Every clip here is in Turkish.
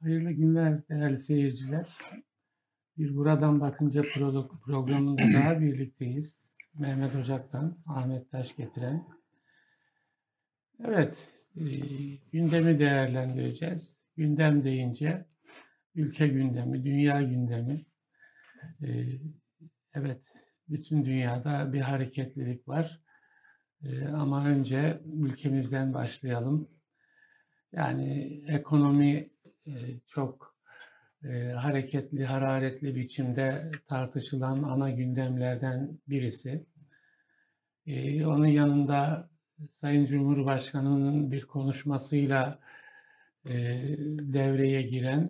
Hayırlı günler değerli seyirciler. Bir Buradan Bakınca pro- programında daha birlikteyiz. Mehmet Ocak'tan Ahmet Taş getiren. Evet, e, gündemi değerlendireceğiz. Gündem deyince ülke gündemi, dünya gündemi. E, evet, bütün dünyada bir hareketlilik var. E, ama önce ülkemizden başlayalım. Yani ekonomi çok e, hareketli, hararetli biçimde tartışılan ana gündemlerden birisi. E, onun yanında Sayın Cumhurbaşkanı'nın bir konuşmasıyla e, devreye giren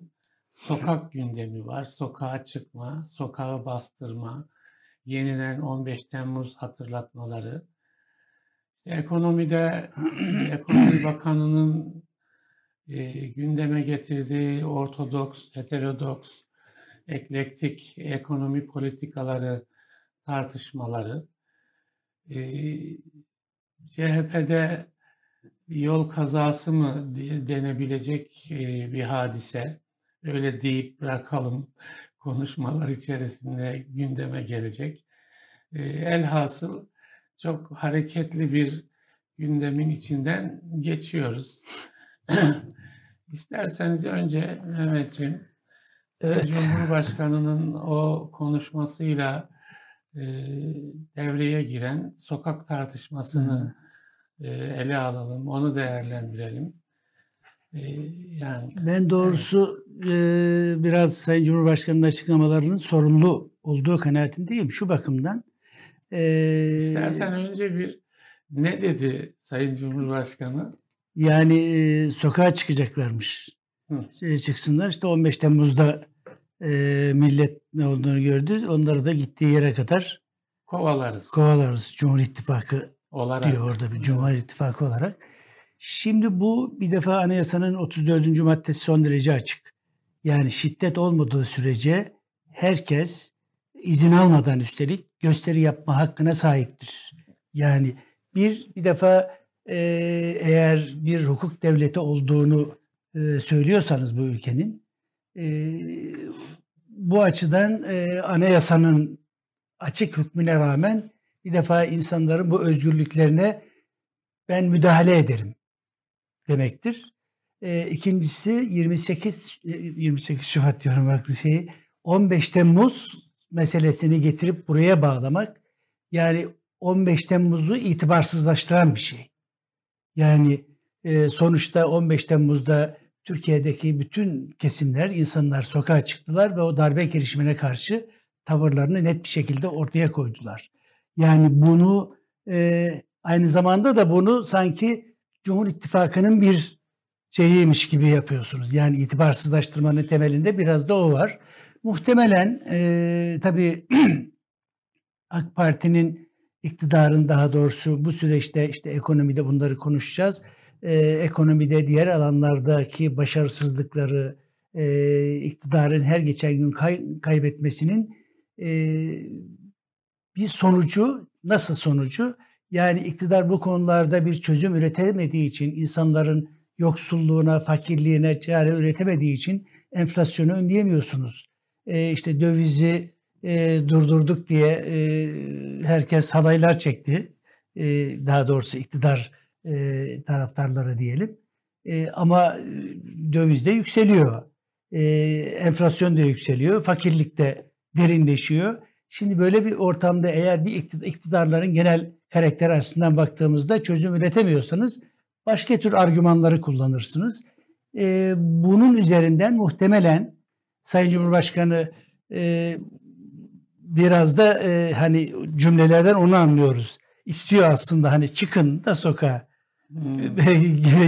sokak gündemi var. Sokağa çıkma, sokağı bastırma, yeniden 15 Temmuz hatırlatmaları. İşte ekonomide Ekonomi Bakanı'nın e, gündeme getirdiği ortodoks, heterodoks, eklektik ekonomi politikaları tartışmaları, e, CHP'de yol kazası mı denebilecek e, bir hadise, öyle deyip bırakalım konuşmalar içerisinde gündeme gelecek. E, elhasıl çok hareketli bir gündemin içinden geçiyoruz. İsterseniz önce Mehmetciğim, evet. Cumhurbaşkanı'nın o konuşmasıyla e, devreye giren sokak tartışmasını e, ele alalım, onu değerlendirelim. E, yani ben doğrusu evet. e, biraz Sayın Cumhurbaşkanı'nın açıklamalarının sorumlu olduğu kanaatindeyim şu bakımdan. E, İstersen önce bir ne dedi Sayın Cumhurbaşkanı? Yani e, sokağa çıkacaklarmış. Hı. E, çıksınlar. İşte 15 Temmuz'da e, millet ne olduğunu gördü. Onları da gittiği yere kadar kovalarız. Kovalarız. Cumhur İttifakı olarak. diyor orada bir Cumhur İttifakı olarak. Şimdi bu bir defa anayasanın 34. maddesi son derece açık. Yani şiddet olmadığı sürece herkes izin almadan üstelik gösteri yapma hakkına sahiptir. Yani bir bir defa eğer bir hukuk devleti olduğunu söylüyorsanız bu ülkenin bu açıdan anayasanın açık hükmüne rağmen bir defa insanların bu özgürlüklerine ben müdahale ederim demektir. İkincisi 28 28 Şubat diyorum farklı şeyi 15 Temmuz meselesini getirip buraya bağlamak yani 15 Temmuz'u itibarsızlaştıran bir şey. Yani e, sonuçta 15 Temmuz'da Türkiye'deki bütün kesimler, insanlar sokağa çıktılar ve o darbe girişimine karşı tavırlarını net bir şekilde ortaya koydular. Yani bunu e, aynı zamanda da bunu sanki Cumhur İttifakı'nın bir şeyiymiş gibi yapıyorsunuz. Yani itibarsızlaştırmanın temelinde biraz da o var. Muhtemelen e, tabii AK Parti'nin iktidarın daha doğrusu bu süreçte işte ekonomide bunları konuşacağız. Ee, ekonomide diğer alanlardaki başarısızlıkları, e, iktidarın her geçen gün kay, kaybetmesinin e, bir sonucu, nasıl sonucu? Yani iktidar bu konularda bir çözüm üretemediği için, insanların yoksulluğuna, fakirliğine çare üretemediği için enflasyonu önleyemiyorsunuz. E, işte dövizi e, durdurduk diye e, herkes halaylar çekti. E, daha doğrusu iktidar e, taraftarları diyelim. E, ama döviz de yükseliyor. E, enflasyon da yükseliyor. Fakirlik de derinleşiyor. Şimdi böyle bir ortamda eğer bir iktidarların genel karakter açısından baktığımızda çözüm üretemiyorsanız başka tür argümanları kullanırsınız. E, bunun üzerinden muhtemelen Sayın Cumhurbaşkanı e, biraz da e, hani cümlelerden onu anlıyoruz. İstiyor aslında hani çıkın da sokağa. Hmm.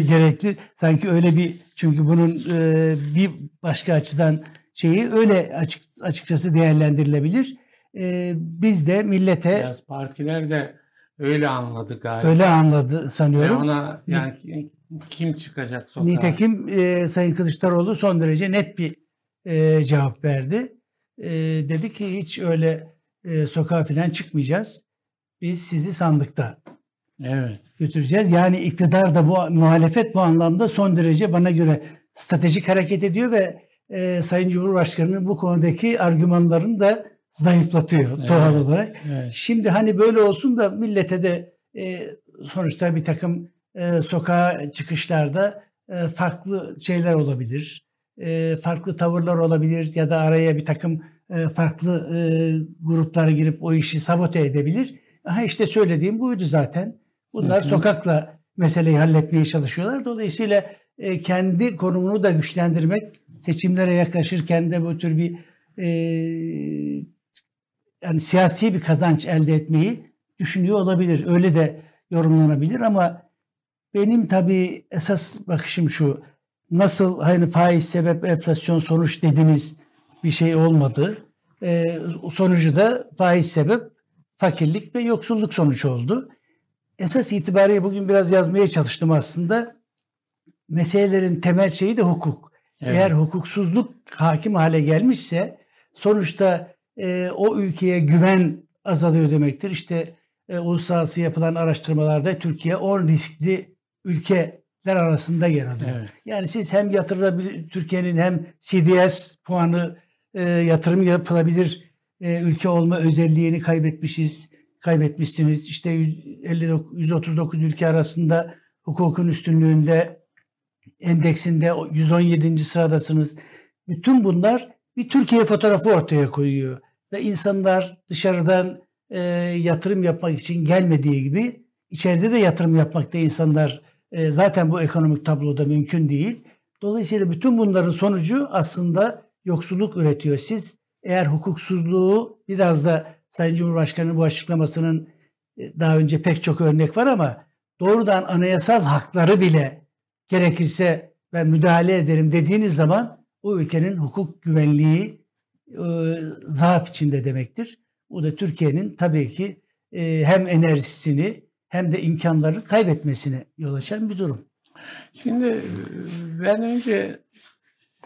gerekli sanki öyle bir çünkü bunun e, bir başka açıdan şeyi öyle açık açıkçası değerlendirilebilir. E, biz de millete Biraz partiler de öyle anladı galiba. Öyle anladı sanıyorum. Ve ona yani kim çıkacak sokağa? Nitekim e, Sayın Kılıçdaroğlu son derece net bir e, cevap verdi e, dedi ki hiç öyle e, sokağa falan çıkmayacağız. Biz sizi sandıkta evet. götüreceğiz. Yani iktidar da bu muhalefet bu anlamda son derece bana göre stratejik hareket ediyor ve e, Sayın Cumhurbaşkanı'nın bu konudaki argümanlarını da zayıflatıyor Evet, doğal olarak. Evet. Şimdi hani böyle olsun da millete de e, sonuçta bir takım e, sokağa çıkışlarda e, farklı şeyler olabilir. E, farklı tavırlar olabilir ya da araya bir takım e, farklı e, gruplara girip o işi sabote edebilir. Aha işte söylediğim buydu zaten. Bunlar Hı hı. sokakla meseleyi halletmeye çalışıyorlar. Dolayısıyla e, kendi konumunu da güçlendirmek, seçimlere yaklaşırken de bu tür bir e, yani siyasi bir kazanç elde etmeyi düşünüyor olabilir. Öyle de yorumlanabilir ama benim tabii esas bakışım şu. Nasıl hani faiz sebep enflasyon sonuç dediniz bir şey olmadı. E, sonucu da faiz sebep fakirlik ve yoksulluk sonuç oldu. Esas itibariyle bugün biraz yazmaya çalıştım aslında. Meselelerin temel şeyi de hukuk. Evet. Eğer hukuksuzluk hakim hale gelmişse sonuçta e, o ülkeye güven azalıyor demektir. İşte e, uluslararası yapılan araştırmalarda Türkiye 10 riskli ülkeler arasında yer alıyor. Evet. Yani siz hem yatırılabilir Türkiye'nin hem CDS puanı e, yatırım yapılabilir e, ülke olma özelliğini kaybetmişiz, kaybetmişsiniz. İşte 159, 139 ülke arasında hukukun üstünlüğünde endeksinde 117. sıradasınız. Bütün bunlar bir Türkiye fotoğrafı ortaya koyuyor. Ve insanlar dışarıdan e, yatırım yapmak için gelmediği gibi içeride de yatırım yapmakta insanlar e, zaten bu ekonomik tabloda mümkün değil. Dolayısıyla bütün bunların sonucu aslında yoksulluk üretiyor. Siz eğer hukuksuzluğu biraz da Sayın Cumhurbaşkanı'nın bu açıklamasının e, daha önce pek çok örnek var ama doğrudan anayasal hakları bile gerekirse ben müdahale ederim dediğiniz zaman o ülkenin hukuk güvenliği e, zaaf içinde demektir. Bu da Türkiye'nin tabii ki e, hem enerjisini hem de imkanları kaybetmesine yol açan bir durum. Şimdi e, ben önce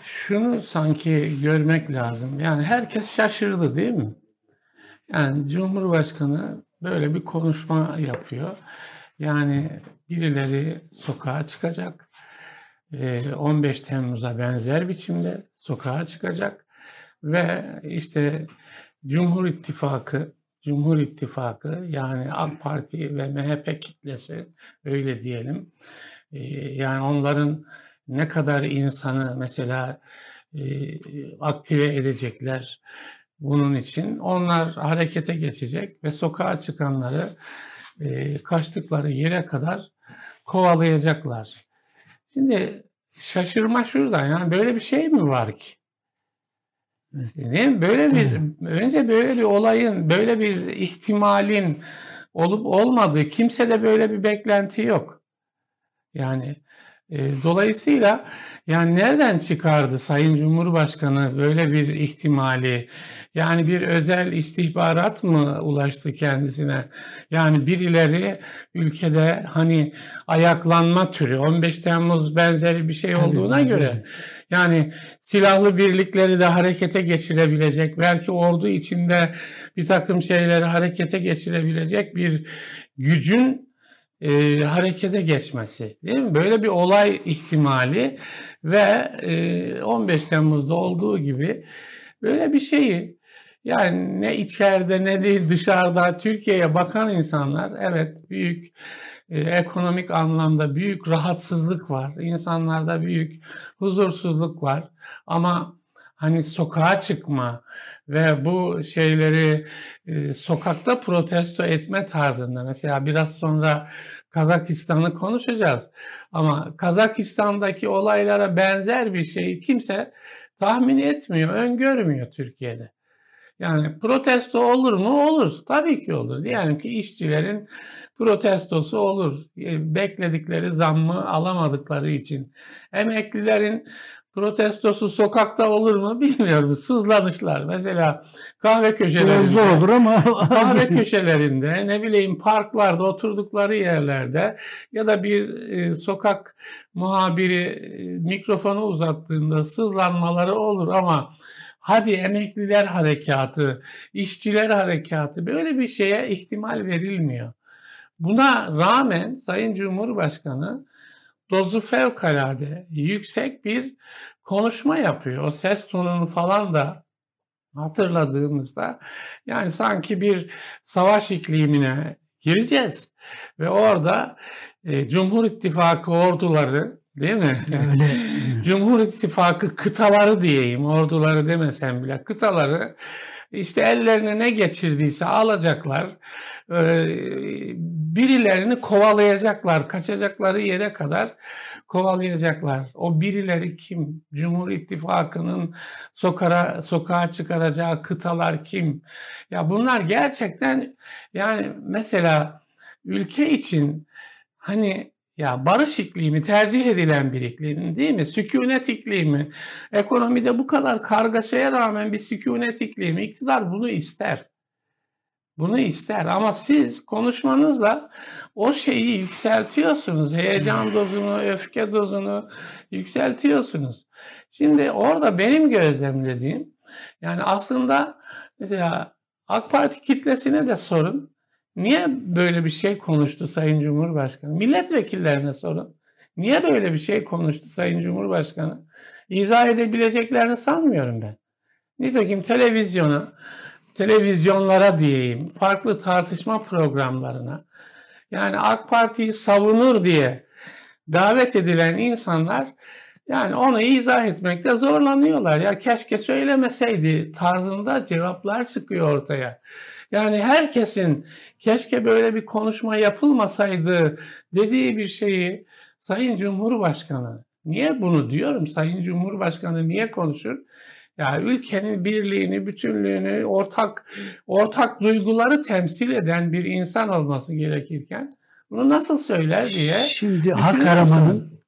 şunu sanki görmek lazım. Yani herkes şaşırdı değil mi? Yani Cumhurbaşkanı böyle bir konuşma yapıyor. Yani birileri sokağa çıkacak. Ee, 15 Temmuz'a benzer biçimde sokağa çıkacak. Ve işte Cumhur İttifakı, Cumhur İttifakı yani AK Parti ve MHP kitlesi öyle diyelim. Ee, yani onların ne kadar insanı mesela e, aktive edecekler bunun için. Onlar harekete geçecek ve sokağa çıkanları e, kaçtıkları yere kadar kovalayacaklar. Şimdi şaşırma şurada yani böyle bir şey mi var ki? Değil mi? Böyle bir önce böyle bir olayın, böyle bir ihtimalin olup olmadığı kimse de böyle bir beklenti yok. Yani e, dolayısıyla yani nereden çıkardı Sayın Cumhurbaşkanı böyle bir ihtimali? Yani bir özel istihbarat mı ulaştı kendisine? Yani birileri ülkede hani ayaklanma türü 15 Temmuz benzeri bir şey Tabii, olduğuna bence göre. Yani silahlı birlikleri de harekete geçirebilecek, belki ordu içinde bir takım şeyleri harekete geçirebilecek bir gücün e, harekete geçmesi. Değil mi? Böyle bir olay ihtimali ve e, 15 Temmuz'da olduğu gibi böyle bir şeyi yani ne içeride ne de dışarıda Türkiye'ye bakan insanlar evet büyük e, ekonomik anlamda büyük rahatsızlık var. İnsanlarda büyük huzursuzluk var. Ama hani sokağa çıkma ve bu şeyleri e, sokakta protesto etme tarzında mesela biraz sonra Kazakistan'ı konuşacağız. Ama Kazakistan'daki olaylara benzer bir şeyi kimse tahmin etmiyor, öngörmüyor Türkiye'de. Yani protesto olur mu? Olur. Tabii ki olur. Diyelim ki işçilerin protestosu olur. E, Bekledikleri zammı alamadıkları için. Emeklilerin protestosu sokakta olur mu bilmiyorum. Sızlanışlar. Mesela kahve köşelerinde. Biraz zor olur ama kahve köşelerinde, ne bileyim parklarda, oturdukları yerlerde ya da bir e, sokak muhabiri e, mikrofonu uzattığında sızlanmaları olur ama hadi emekliler harekatı, işçiler harekatı böyle bir şeye ihtimal verilmiyor. Buna rağmen Sayın Cumhurbaşkanı dozu fevkalade yüksek bir konuşma yapıyor. O ses tonunu falan da hatırladığımızda yani sanki bir savaş iklimine gireceğiz ve orada e, Cumhur İttifakı orduları değil mi? Öyle. Cumhur İttifakı kıtaları diyeyim, orduları demesem bile kıtaları işte ellerine ne geçirdiyse alacaklar. Ee, birilerini kovalayacaklar, kaçacakları yere kadar kovalayacaklar. O birileri kim? Cumhur İttifakı'nın sokağa, sokağa çıkaracağı kıtalar kim? Ya bunlar gerçekten yani mesela ülke için hani ya barış iklimi tercih edilen bir iklim değil mi? Sükunet iklimi. Ekonomide bu kadar kargaşaya rağmen bir sükunet iklimi. İktidar bunu ister. Bunu ister ama siz konuşmanızla o şeyi yükseltiyorsunuz. Heyecan dozunu, öfke dozunu yükseltiyorsunuz. Şimdi orada benim gözlemlediğim yani aslında mesela AK Parti kitlesine de sorun. Niye böyle bir şey konuştu Sayın Cumhurbaşkanı? Milletvekillerine sorun. Niye böyle bir şey konuştu Sayın Cumhurbaşkanı? İzah edebileceklerini sanmıyorum ben. Nitekim televizyona, televizyonlara diyeyim, farklı tartışma programlarına, yani AK Parti'yi savunur diye davet edilen insanlar yani onu izah etmekte zorlanıyorlar. Ya keşke söylemeseydi tarzında cevaplar çıkıyor ortaya. Yani herkesin keşke böyle bir konuşma yapılmasaydı dediği bir şeyi Sayın Cumhurbaşkanı niye bunu diyorum? Sayın Cumhurbaşkanı niye konuşur? Ya ülkenin birliğini, bütünlüğünü, ortak ortak duyguları temsil eden bir insan olması gerekirken bunu nasıl söyler diye. Şimdi hak aramanın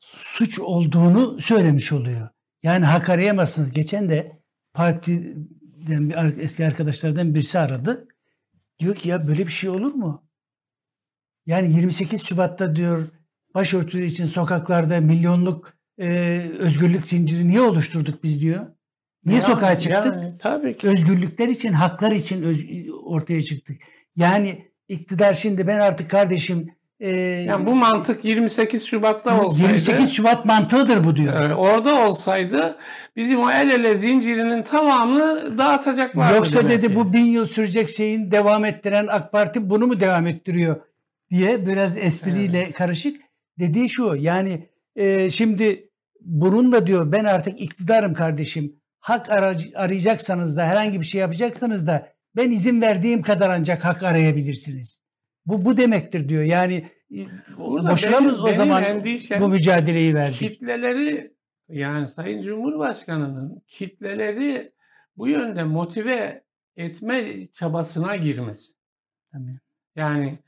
suç olduğunu söylemiş oluyor. Yani hak arayamazsınız. Geçen de partiden bir eski arkadaşlardan birisi aradı. Diyor ki ya böyle bir şey olur mu? Yani 28 Şubat'ta diyor başörtüsü için sokaklarda milyonluk e, özgürlük zinciri niye oluşturduk biz diyor. Niye yani, sokağa çıktık? Yani, tabii ki. Özgürlükler için, haklar için öz, ortaya çıktık. Yani iktidar şimdi ben artık kardeşim e, yani bu mantık 28 Şubat'ta olsaydı 28 Şubat mantığıdır bu diyor. E, orada olsaydı bizim o el ele zincirinin tamamını dağıtacaklardı. Yoksa dedi ki. bu bin yıl sürecek şeyin devam ettiren AK Parti bunu mu devam ettiriyor diye biraz espriyle evet. karışık. Dediği şu yani e, şimdi bunun da diyor ben artık iktidarım kardeşim hak arayacaksanız da herhangi bir şey yapacaksanız da ben izin verdiğim kadar ancak hak arayabilirsiniz. Bu bu demektir diyor. Yani e, Burada boşuna mı o zaman bu mücadeleyi verdik? Kitleleri yani Sayın Cumhurbaşkanı'nın kitleleri bu yönde motive etme çabasına girmesi. Tabii. Yani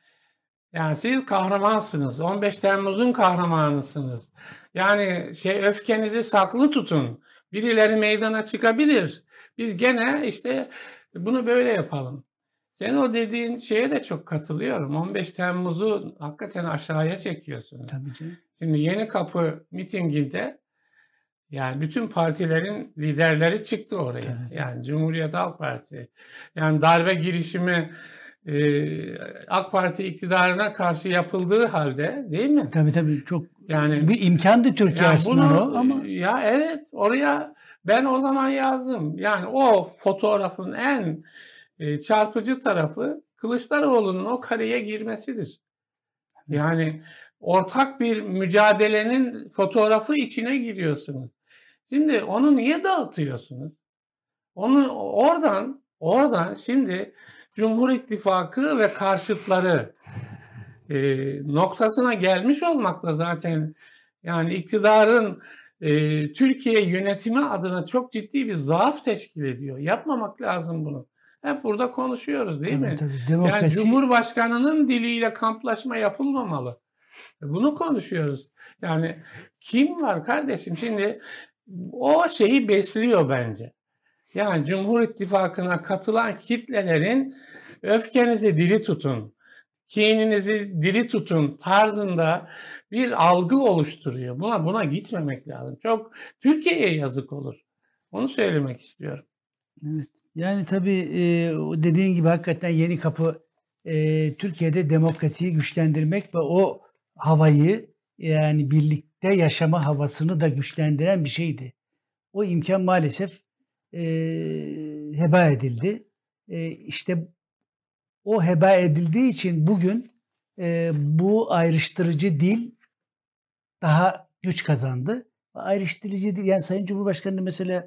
yani siz kahramansınız. 15 Temmuz'un kahramanısınız. Yani şey öfkenizi saklı tutun. Birileri meydana çıkabilir. Biz gene işte bunu böyle yapalım. Sen o dediğin şeye de çok katılıyorum. 15 Temmuz'u hakikaten aşağıya çekiyorsun. Tabii canım. Şimdi Yeni Kapı mitinginde yani bütün partilerin liderleri çıktı oraya. Evet. Yani Cumhuriyet Halk Partisi. Yani darbe girişimi e, AK Parti iktidarına karşı yapıldığı halde değil mi? Tabii tabii çok yani bir imkandı Türkiye yani aslında bunu, o ama ya evet oraya ben o zaman yazdım. Yani o fotoğrafın en e, çarpıcı tarafı Kılıçdaroğlu'nun o kareye girmesidir. Yani ortak bir mücadelenin fotoğrafı içine giriyorsunuz. Şimdi onu niye dağıtıyorsunuz? Onu oradan oradan şimdi Cumhur İttifakı ve karşıtları e, noktasına gelmiş olmakla zaten yani iktidarın e, Türkiye yönetimi adına çok ciddi bir zaaf teşkil ediyor. Yapmamak lazım bunu. Hep burada konuşuyoruz değil tabii, mi? Tabii, demokrasi... Yani Cumhurbaşkanının diliyle kamplaşma yapılmamalı. Bunu konuşuyoruz. Yani kim var kardeşim? Şimdi o şeyi besliyor bence. Yani Cumhur İttifakı'na katılan kitlelerin öfkenizi diri tutun, kininizi diri tutun tarzında bir algı oluşturuyor. Buna buna gitmemek lazım. Çok Türkiye'ye yazık olur. Onu söylemek istiyorum. Evet. Yani tabii dediğin gibi hakikaten yeni kapı Türkiye'de demokrasiyi güçlendirmek ve o havayı yani birlikte yaşama havasını da güçlendiren bir şeydi. O imkan maalesef heba edildi. E, işte o heba edildiği için bugün bu ayrıştırıcı dil daha güç kazandı. Ayrıştırıcı dil yani Sayın Cumhurbaşkanı mesela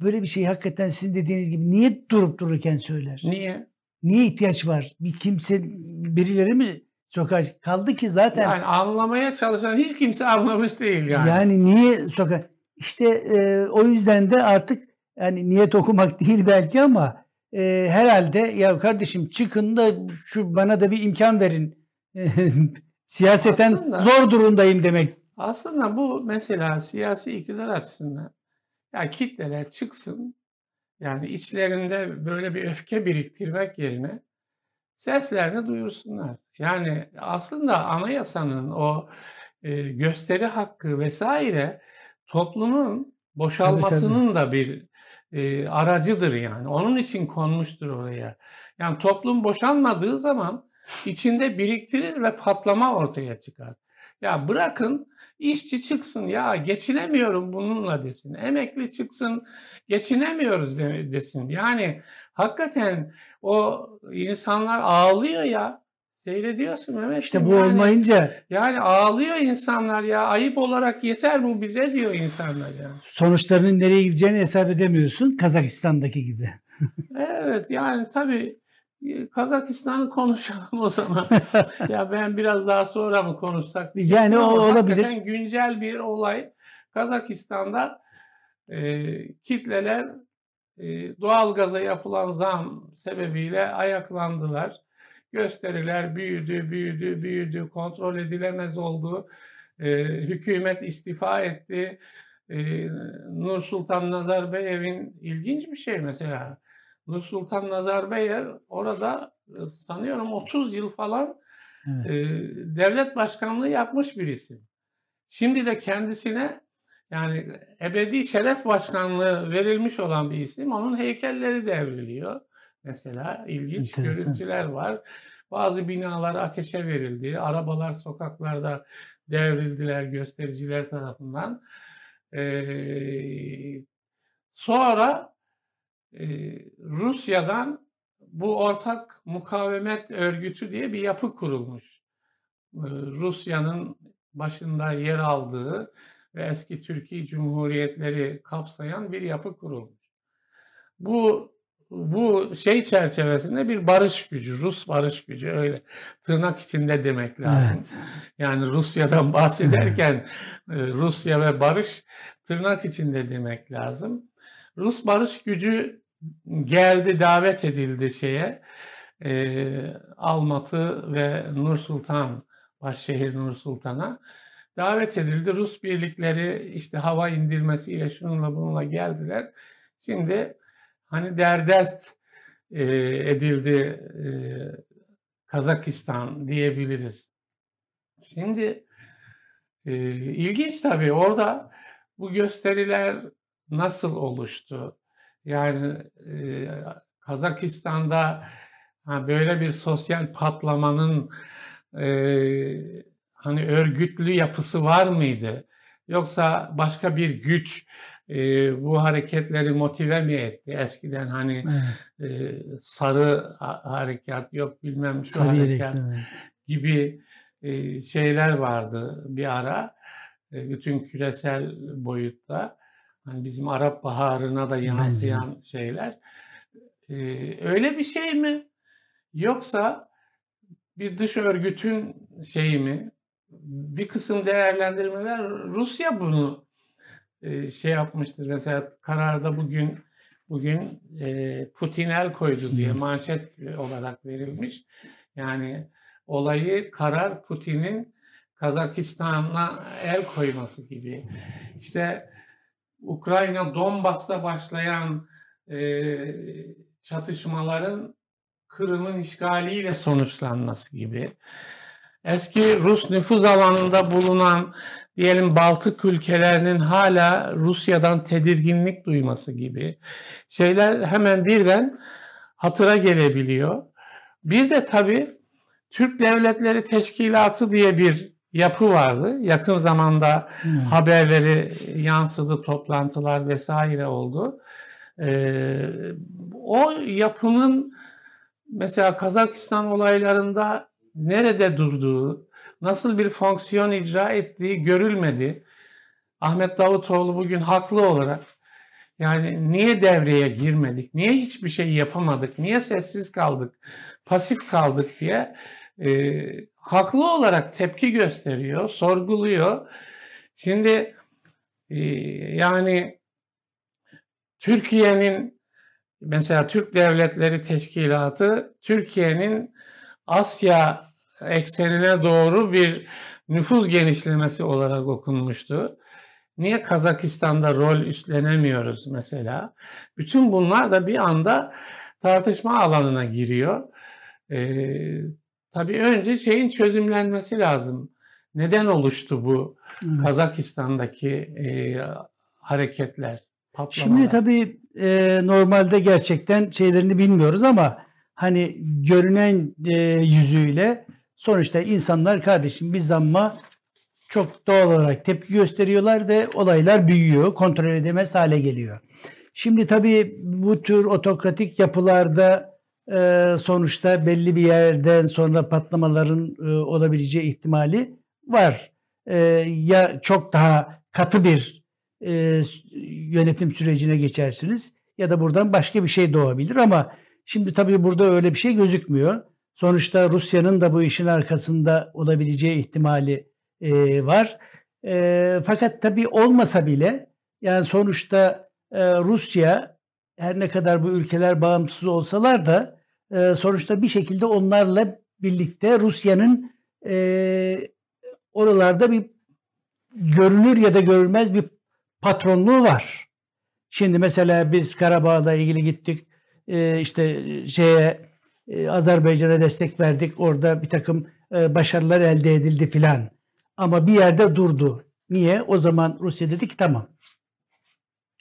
böyle bir şeyi hakikaten sizin dediğiniz gibi niye durup dururken söyler? Niye? Niye ihtiyaç var? Bir kimse birileri mi sokağa kaldı ki zaten Yani anlamaya çalışan hiç kimse anlamış değil yani. yani, niye sokağa işte e, o yüzden de artık yani niyet okumak değil belki ama e, herhalde ya kardeşim çıkın da şu bana da bir imkan verin. Siyaseten Aslında- zor durumdayım demek. Aslında bu mesela siyasi iktidar açısından ya kitleler çıksın yani içlerinde böyle bir öfke biriktirmek yerine seslerini duyursunlar. Yani aslında anayasanın o e, gösteri hakkı vesaire toplumun boşalmasının da bir e, aracıdır yani. Onun için konmuştur oraya. Yani toplum boşalmadığı zaman içinde biriktirir ve patlama ortaya çıkar. Ya bırakın işçi çıksın ya geçinemiyorum bununla desin. Emekli çıksın geçinemiyoruz de- desin. Yani hakikaten o insanlar ağlıyor ya. Seyrediyorsun Mehmet. İşte bu olmayınca Yani ağlıyor insanlar ya. Ayıp olarak yeter bu bize diyor insanlar yani. sonuçlarının nereye gideceğini hesap edemiyorsun. Kazakistan'daki gibi. Evet yani tabii Kazakistan'ı konuşalım o zaman. ya ben biraz daha sonra mı konuşsak? Yani o olabilir. güncel bir olay. Kazakistan'da e, kitleler e, doğalgaza yapılan zam sebebiyle ayaklandılar. Gösteriler büyüdü, büyüdü, büyüdü, kontrol edilemez oldu. E, hükümet istifa etti. E, Nur Sultan Nazarbayev'in ilginç bir şey mesela. Nur Sultan Nazarbayev orada e, sanıyorum 30 yıl falan Evet. e, devlet başkanlığı yapmış birisi. Şimdi de kendisine yani ebedi şeref başkanlığı verilmiş olan bir isim. Onun heykelleri devriliyor. Mesela ilginç Enteresan. görüntüler var. Bazı binalar ateşe verildi. Arabalar sokaklarda devrildiler göstericiler tarafından. Ee, sonra e, Rusya'dan bu ortak mukavemet örgütü diye bir yapı kurulmuş. Ee, Rusya'nın başında yer aldığı ve eski Türkiye Cumhuriyetleri kapsayan bir yapı kurulmuş. Bu bu şey çerçevesinde bir barış gücü, Rus barış gücü öyle tırnak içinde demek lazım. Evet. Yani Rusya'dan bahsederken e, Rusya ve barış tırnak içinde demek lazım. Rus barış gücü geldi, davet edildi şeye. e, Almatı ve Nur Sultan, başşehir Nur Sultan'a davet edildi. Rus birlikleri işte hava indirmesiyle şununla bununla geldiler. Şimdi hani derdest e, edildi e, Kazakistan diyebiliriz. Şimdi e, ilginç tabii orada bu gösteriler nasıl oluştu? Yani e, Kazakistan'da ha, böyle bir sosyal patlamanın e, hani örgütlü yapısı var mıydı? Yoksa başka bir güç e, bu hareketleri motive mi etti? Eskiden hani Evet. e, sarı ha- harekat yok bilmem şu Sarı harekat gibi e, şeyler vardı bir ara e, bütün küresel boyutta hani bizim Arap Baharı'na da yansıyan şeyler. E, öyle bir şey mi? Yoksa bir dış örgütün şeyi mi? Bir kısım değerlendirmeler Rusya bunu e, şey yapmıştır. Mesela kararda bugün bugün e, Putin el koydu diye manşet olarak verilmiş. Yani olayı karar Putin'in Kazakistan'a el koyması gibi. İşte Ukrayna Donbas'ta başlayan e, çatışmaların Kırım'ın işgaliyle sonuçlanması gibi. Eski Rus nüfuz alanında bulunan diyelim Baltık ülkelerinin hala Rusya'dan tedirginlik duyması gibi şeyler hemen birden hatıra gelebiliyor. Bir de tabii Türk Devletleri Teşkilatı diye bir yapı vardı. Yakın zamanda Hmm. haberleri yansıdı, toplantılar vesaire oldu. Ee, o yapının mesela Kazakistan olaylarında nerede durduğu, nasıl bir fonksiyon icra ettiği görülmedi. Ahmet Davutoğlu bugün haklı olarak yani niye devreye girmedik, niye hiçbir şey yapamadık, niye sessiz kaldık, pasif kaldık diye e, haklı olarak tepki gösteriyor, sorguluyor. Şimdi e, yani Türkiye'nin mesela Türk Devletleri Teşkilatı Türkiye'nin Asya eksenine doğru bir nüfuz genişlemesi olarak okunmuştu. Niye Kazakistan'da rol üstlenemiyoruz mesela? Bütün bunlar da bir anda tartışma alanına giriyor. Ee, tabii önce şeyin çözümlenmesi lazım. Neden oluştu bu Evet. Kazakistan'daki e, hareketler, patlamalar? Şimdi tabii e, normalde gerçekten şeylerini bilmiyoruz ama hani görünen e, yüzüyle sonuçta insanlar kardeşim biz zamma çok doğal olarak tepki gösteriyorlar ve olaylar büyüyor, kontrol edemez hale geliyor. Şimdi tabii bu tür otokratik yapılarda e, sonuçta belli bir yerden sonra patlamaların e, olabileceği ihtimali var. E, ya çok daha katı bir e, yönetim sürecine geçersiniz ya da buradan başka bir şey doğabilir ama şimdi tabii burada öyle bir şey gözükmüyor. Sonuçta Rusya'nın da bu işin arkasında olabileceği ihtimali e, var. Fakat tabii olmasa bile yani sonuçta Rusya her ne kadar bu ülkeler bağımsız olsalar da e, sonuçta bir şekilde onlarla birlikte Rusya'nın e, oralarda bir görünür ya da görülmez bir patronluğu var. Şimdi mesela biz Karabağ'la ilgili gittik e, işte şeye e, Azerbaycan'a destek verdik. Orada bir takım e, başarılar elde edildi filan. Ama bir yerde durdu. Niye? O zaman Rusya dedi ki tamam.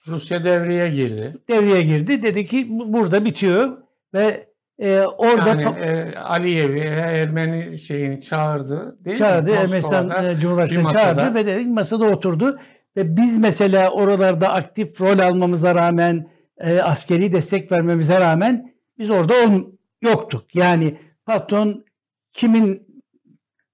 Rusya devreye girdi. Devreye girdi. Dedi ki bu- burada bitiyor ve e, orada Yani e, Aliyev'i Ermeni şeyini çağırdı. Değil çağırdı. mi? Ermenistan e, Cumhurbaşkanı çağırdı ve dedi masada oturdu. Ve biz mesela oralarda aktif rol almamıza rağmen e, askeri destek vermemize rağmen biz orada ol- yoktuk. Yani patron kimin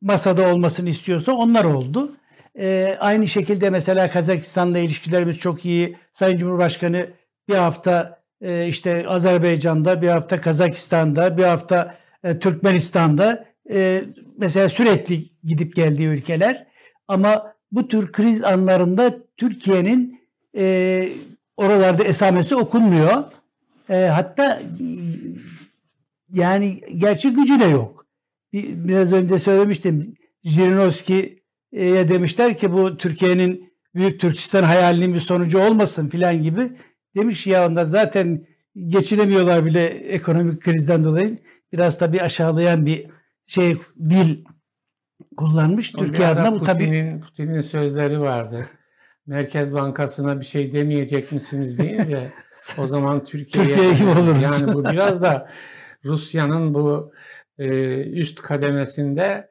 masada olmasını istiyorsa onlar oldu. E, aynı şekilde mesela Kazakistan'la ilişkilerimiz çok iyi. Sayın Cumhurbaşkanı bir hafta e, işte Azerbaycan'da, bir hafta Kazakistan'da, bir hafta e, Türkmenistan'da e, mesela sürekli gidip geldiği ülkeler. Ama bu tür kriz anlarında Türkiye'nin e, oralarda esamesi okunmuyor. E, hatta yani gerçek gücü de yok. Bir- Biraz önce söylemiştim. Jirinovski'ye demişler ki bu Türkiye'nin Büyük Türkistan hayalinin bir sonucu olmasın filan gibi. Demiş ya onlar zaten geçinemiyorlar bile ekonomik krizden dolayı. Biraz tabii aşağılayan bir şey dil kullanmış. O Türkiye adına bu tabii Putin'in, Putin'in sözleri vardı. Merkez Bankası'na bir şey demeyecek misiniz deyince o zaman Türkiye'ye Türkiye gibi oluruz. Yani bu biraz da Rusya'nın bu e, üst kademesinde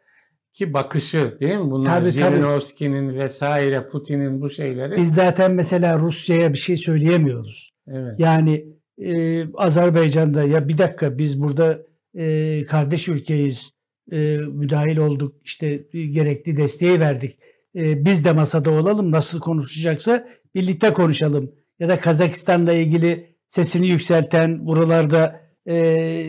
ki bakışı değil mi? Bunlar Tabii, tabii. Jirinovski'nin vesaire Putin'in bu şeyleri. biz zaten mesela Rusya'ya bir şey söyleyemiyoruz. evet. Yani e, Azerbaycan'da ya bir dakika biz burada e, kardeş ülkeyiz, e, müdahil olduk, işte e, gerekli desteği verdik. E, biz de masada olalım, nasıl konuşacaksa birlikte konuşalım. Ya da Kazakistan'la ilgili sesini yükselten buralarda e,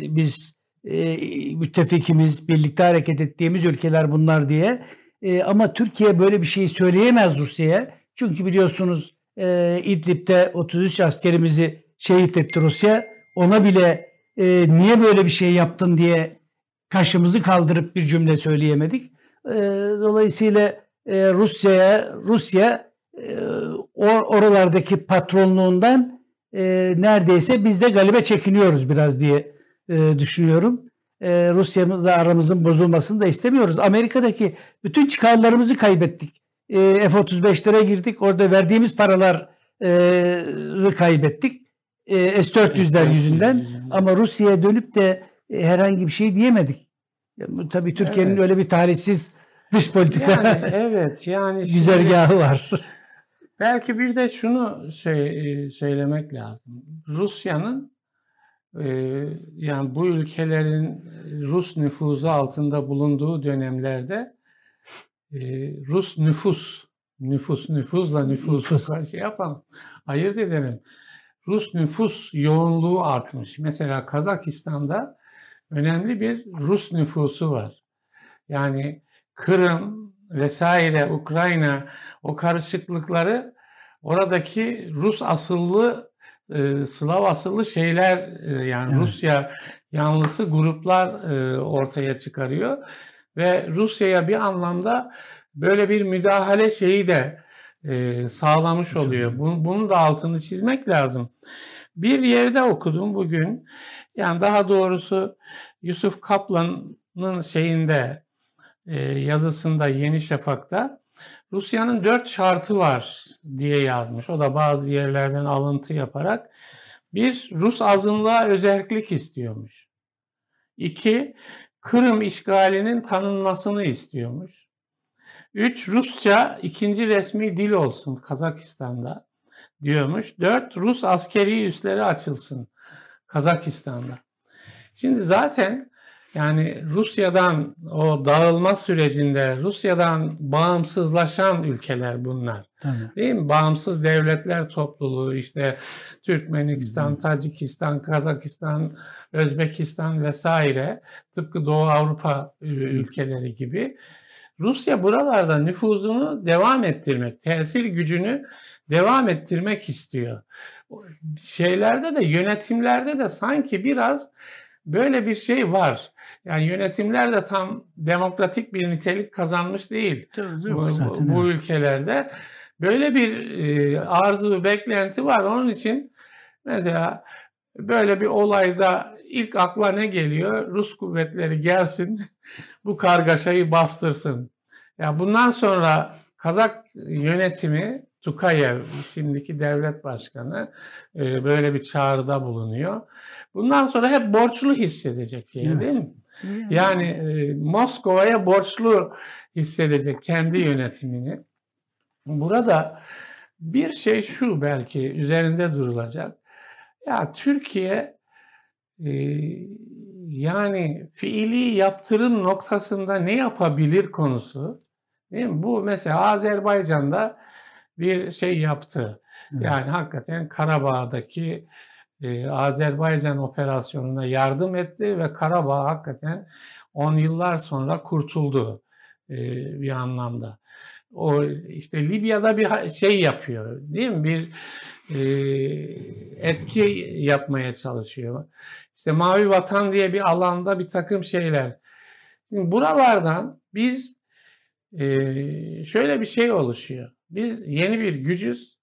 biz e, müttefikimiz, birlikte hareket ettiğimiz ülkeler bunlar diye. E, ama Türkiye böyle bir şey söyleyemez Rusya'ya. Çünkü biliyorsunuz e, İdlib'de 33 askerimizi şehit etti Rusya. Ona bile e, niye böyle bir şey yaptın diye kaşımızı kaldırıp bir cümle söyleyemedik. E, dolayısıyla e, Rusya'ya Rusya e, or, oralardaki patronluğundan e, neredeyse biz de galibe çekiniyoruz biraz diye e, düşünüyorum. E, Rusya'mızla aramızın bozulmasını da istemiyoruz. Amerika'daki bütün çıkarlarımızı kaybettik. E, F-35'lere girdik. Orada verdiğimiz paraları kaybettik. E, S-400'ler yüzünden. Ama Rusya'ya dönüp de e, herhangi bir şey diyemedik. Tabii Türkiye'nin Evet. öyle bir talihsiz dış politika Yani evet yani şimdi- güzergahı var. Belki bir de şunu şey, e, söylemek lazım. Rusya'nın e, yani bu ülkelerin Rus nüfuzu altında bulunduğu dönemlerde e, Rus nüfus, nüfus, nüfuzla nüfus, Nüfus. şey yapalım, ayırt edelim. Rus nüfus yoğunluğu artmış. Mesela Kazakistan'da önemli bir Rus nüfusu var. Yani Kırım vesaire, Ukrayna o karışıklıkları oradaki Rus asıllı, e, Slav asıllı şeyler e, yani Evet. Rusya yanlısı gruplar e, ortaya çıkarıyor ve Rusya'ya bir anlamda böyle bir müdahale şeyi de e, sağlamış oluyor. Bunu, bunun da altını çizmek lazım. Bir yerde okudum bugün. Yani daha doğrusu Yusuf Kaplan'ın şeyinde e, yazısında Yeni Şafak'ta Rusya'nın dört şartı var diye yazmış. O da bazı yerlerden alıntı yaparak. Bir, Rus azınlığa özellik istiyormuş. İki, Kırım işgalinin tanınmasını istiyormuş. Üç, Rusça ikinci resmi dil olsun Kazakistan'da diyormuş. Dört, Rus askeri üsleri açılsın Kazakistan'da. Şimdi zaten yani Rusya'dan o dağılma sürecinde Rusya'dan bağımsızlaşan ülkeler bunlar. Tabii. Değil mi? Bağımsız devletler topluluğu işte Türkmenistan, Hı Tacikistan, Kazakistan, Özbekistan vesaire tıpkı Doğu Avrupa ül- ülkeleri gibi Rusya buralarda nüfuzunu devam ettirmek, tesir gücünü devam ettirmek istiyor. Şeylerde de yönetimlerde de sanki biraz böyle bir şey var. Yani yönetimler de tam demokratik bir nitelik kazanmış değil Tabii, bu, zaten bu evet. ülkelerde. Böyle bir e, arzu, beklenti var. Onun için mesela böyle bir olayda ilk akla ne geliyor? Rus kuvvetleri gelsin, bu kargaşayı bastırsın. Ya bundan sonra Kazak yönetimi Tukayev, şimdiki devlet başkanı e, böyle bir çağrıda bulunuyor. Bundan sonra hep borçlu hissedecek şey, Evet. değil mi? Yani e, Moskova'ya borçlu hissedecek kendi yönetimini. Burada bir şey şu belki üzerinde durulacak. Ya Türkiye e, yani fiili yaptırım noktasında ne yapabilir konusu. Değil mi? Bu mesela Azerbaycan'da bir şey yaptı. Evet. Yani hakikaten Karabağ'daki e, Azerbaycan operasyonuna yardım etti ve Karabağ hakikaten 10 yıllar sonra kurtuldu e, bir anlamda. O işte Libya'da bir şey yapıyor, değil mi? Bir e, etki yapmaya çalışıyor. İşte Mavi Vatan diye bir alanda bir takım şeyler. Şimdi buralardan biz e, şöyle bir şey oluşuyor. Biz yeni bir gücüz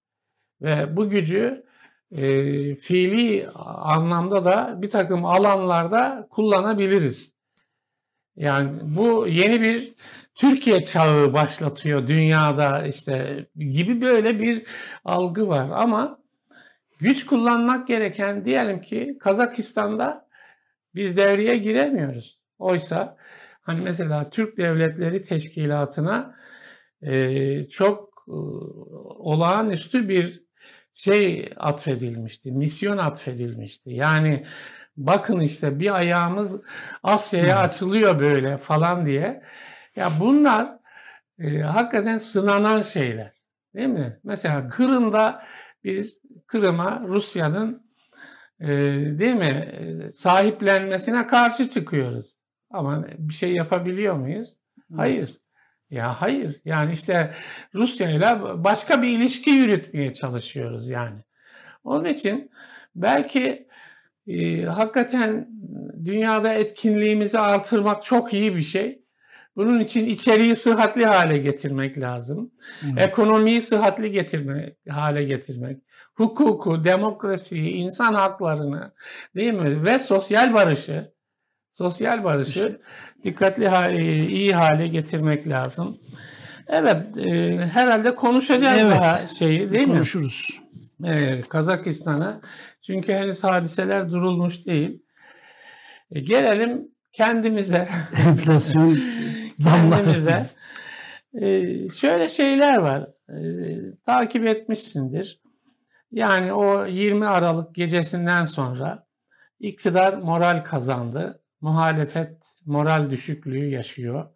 ve bu gücü e, fiili anlamda da bir takım alanlarda kullanabiliriz. Yani bu yeni bir Türkiye çağı başlatıyor dünyada işte gibi böyle bir algı var ama güç kullanmak gereken diyelim ki Kazakistan'da biz devreye giremiyoruz. Oysa hani mesela Türk Devletleri Teşkilatı'na e, çok e, olağanüstü bir şey atfedilmişti, misyon atfedilmişti. Yani bakın işte bir ayağımız Asya'ya açılıyor böyle falan diye. Ya bunlar e, hakikaten sınanan şeyler. Değil mi? Mesela Kırım'da biz Kırım'a Rusya'nın e, değil mi e, sahiplenmesine karşı çıkıyoruz. Ama bir şey yapabiliyor muyuz? Hayır. Ya hayır. Yani işte Rusya ile başka bir ilişki yürütmeye çalışıyoruz yani. Onun için belki e, hakikaten dünyada etkinliğimizi artırmak çok iyi bir şey. Bunun için içeriği sıhhatli hale getirmek lazım. Evet. Ekonomiyi sıhhatli getirmek, hale getirmek. Hukuku, demokrasiyi, insan haklarını değil mi? Ve sosyal barışı, sosyal barışı dikkatli e, iyi hale getirmek lazım. Evet, e, herhalde konuşacağız Evet. daha şeyi değil mi? Konuşuruz. e, Kazakistan'a. Çünkü henüz hadiseler durulmuş değil. E, gelelim kendimize. Enflasyon zamları. kendimize. Ee, şöyle şeyler var. Ee, takip etmişsindir. Yani o 20 Aralık gecesinden sonra iktidar moral kazandı. Muhalefet moral düşüklüğü yaşıyor.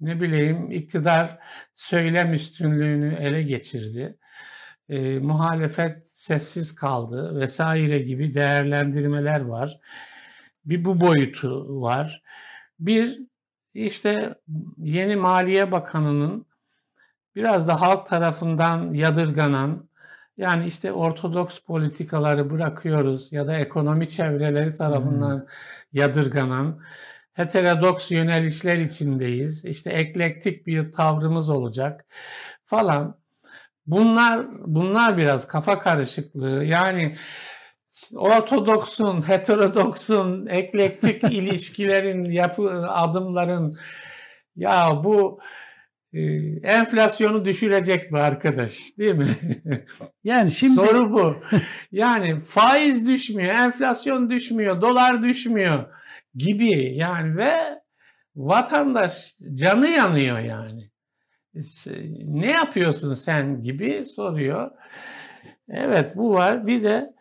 Ne bileyim iktidar söylem üstünlüğünü ele geçirdi. E, muhalefet sessiz kaldı vesaire gibi değerlendirmeler var. Bir bu boyutu var. Bir işte yeni Maliye Bakanı'nın biraz da halk tarafından yadırganan yani işte ortodoks politikaları bırakıyoruz ya da ekonomi çevreleri tarafından hmm. yadırganan heterodoks yönelişler içindeyiz. İşte eklektik bir tavrımız olacak falan. Bunlar bunlar biraz kafa karışıklığı. Yani ortodoksun, heterodoksun, eklektik ilişkilerin, yapı adımların ya bu e, enflasyonu düşürecek mi arkadaş değil mi? Yani şimdi soru bu. Yani faiz düşmüyor, enflasyon düşmüyor, dolar düşmüyor gibi yani ve vatandaş canı yanıyor yani. Ne yapıyorsun sen gibi soruyor. Evet bu var. Bir de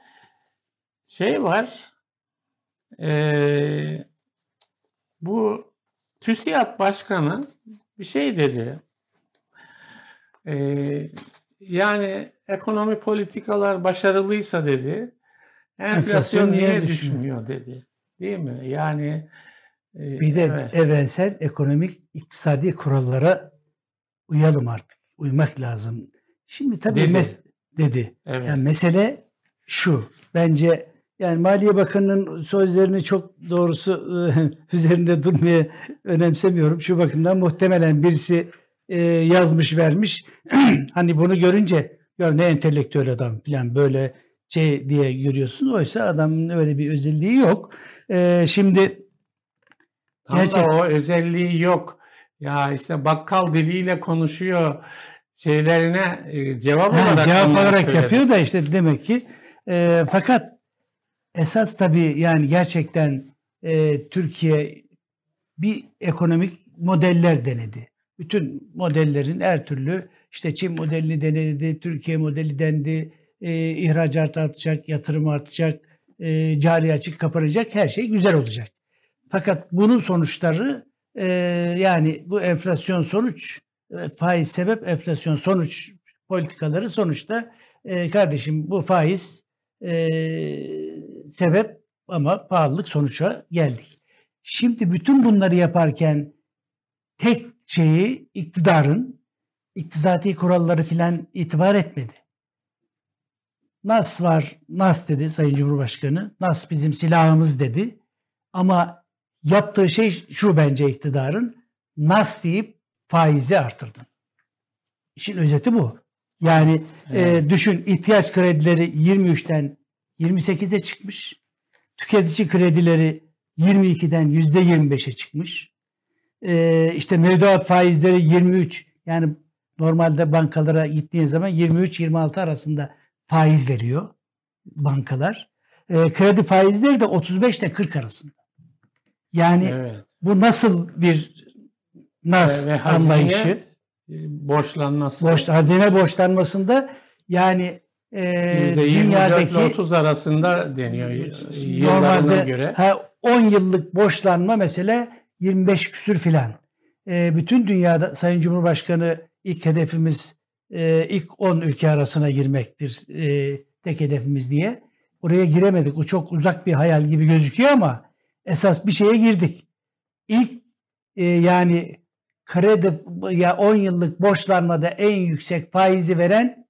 şey var. Ee, bu TÜSİAD Başkanı bir şey dedi. Ee, yani ekonomi politikalar başarılıysa dedi, enflasyon, enflasyon niye düşmüyor? düşmüyor dedi. Değil mi? Yani e, bir de evet. evrensel ekonomik iktisadi kurallara uyalım artık. Uymak lazım. Şimdi tabii dedi. Mes- dedi. Evet. Yani mesele şu. Bence yani Maliye Bakanı'nın sözlerini çok doğrusu üzerinde durmaya önemsemiyorum. Şu bakımdan muhtemelen birisi e, yazmış vermiş. hani bunu görünce ya ne entelektüel adam falan böyle şey diye görüyorsun. Oysa adamın öyle bir özelliği yok. Ee, şimdi Tam gerçek... o özelliği yok. Ya işte bakkal diliyle konuşuyor şeylerine e, cevap ha, olarak cevap olarak yapıyor da işte demek ki e, fakat esas tabii yani gerçekten e, Türkiye bir ekonomik modeller denedi. Bütün modellerin her türlü işte Çin modelini denedi, Türkiye modeli dendi, e, ihracat artacak, yatırım artacak, e, cari açık kapanacak, her şey güzel olacak. Fakat bunun sonuçları e, yani bu enflasyon sonuç, e, faiz sebep, enflasyon sonuç politikaları sonuçta e, kardeşim bu faiz e, sebep ama pahalılık sonuça geldik. Şimdi bütün bunları yaparken tek şeyi iktidarın iktisadi kuralları filan itibar etmedi. Nas var, Nas dedi Sayın Cumhurbaşkanı. Nas bizim silahımız dedi. Ama yaptığı şey şu bence iktidarın. Nas deyip faizi artırdın. İşin özeti bu. Yani e, evet. e, düşün ihtiyaç kredileri 23'ten 28'e çıkmış. Tüketici kredileri 22'den %25'e çıkmış. E, işte mevduat faizleri 23. Yani normalde bankalara gittiğin zaman 23-26 arasında faiz veriyor bankalar. E, kredi faizleri de 35 ile 40 arasında. Yani evet. bu nasıl bir nas e, anlayışı? E, borçlanması. Borç, hazine borçlanmasında yani e, dünyadaki 30 arasında deniyor yıllarına göre. Ha, 10 yıllık borçlanma mesela 25 küsür filan. E, bütün dünyada Sayın Cumhurbaşkanı ilk hedefimiz e, ilk 10 ülke arasına girmektir e, tek hedefimiz diye. Oraya giremedik. O çok uzak bir hayal gibi gözüküyor ama esas bir şeye girdik. İlk e, yani kredi ya 10 yıllık borçlanmada en yüksek faizi veren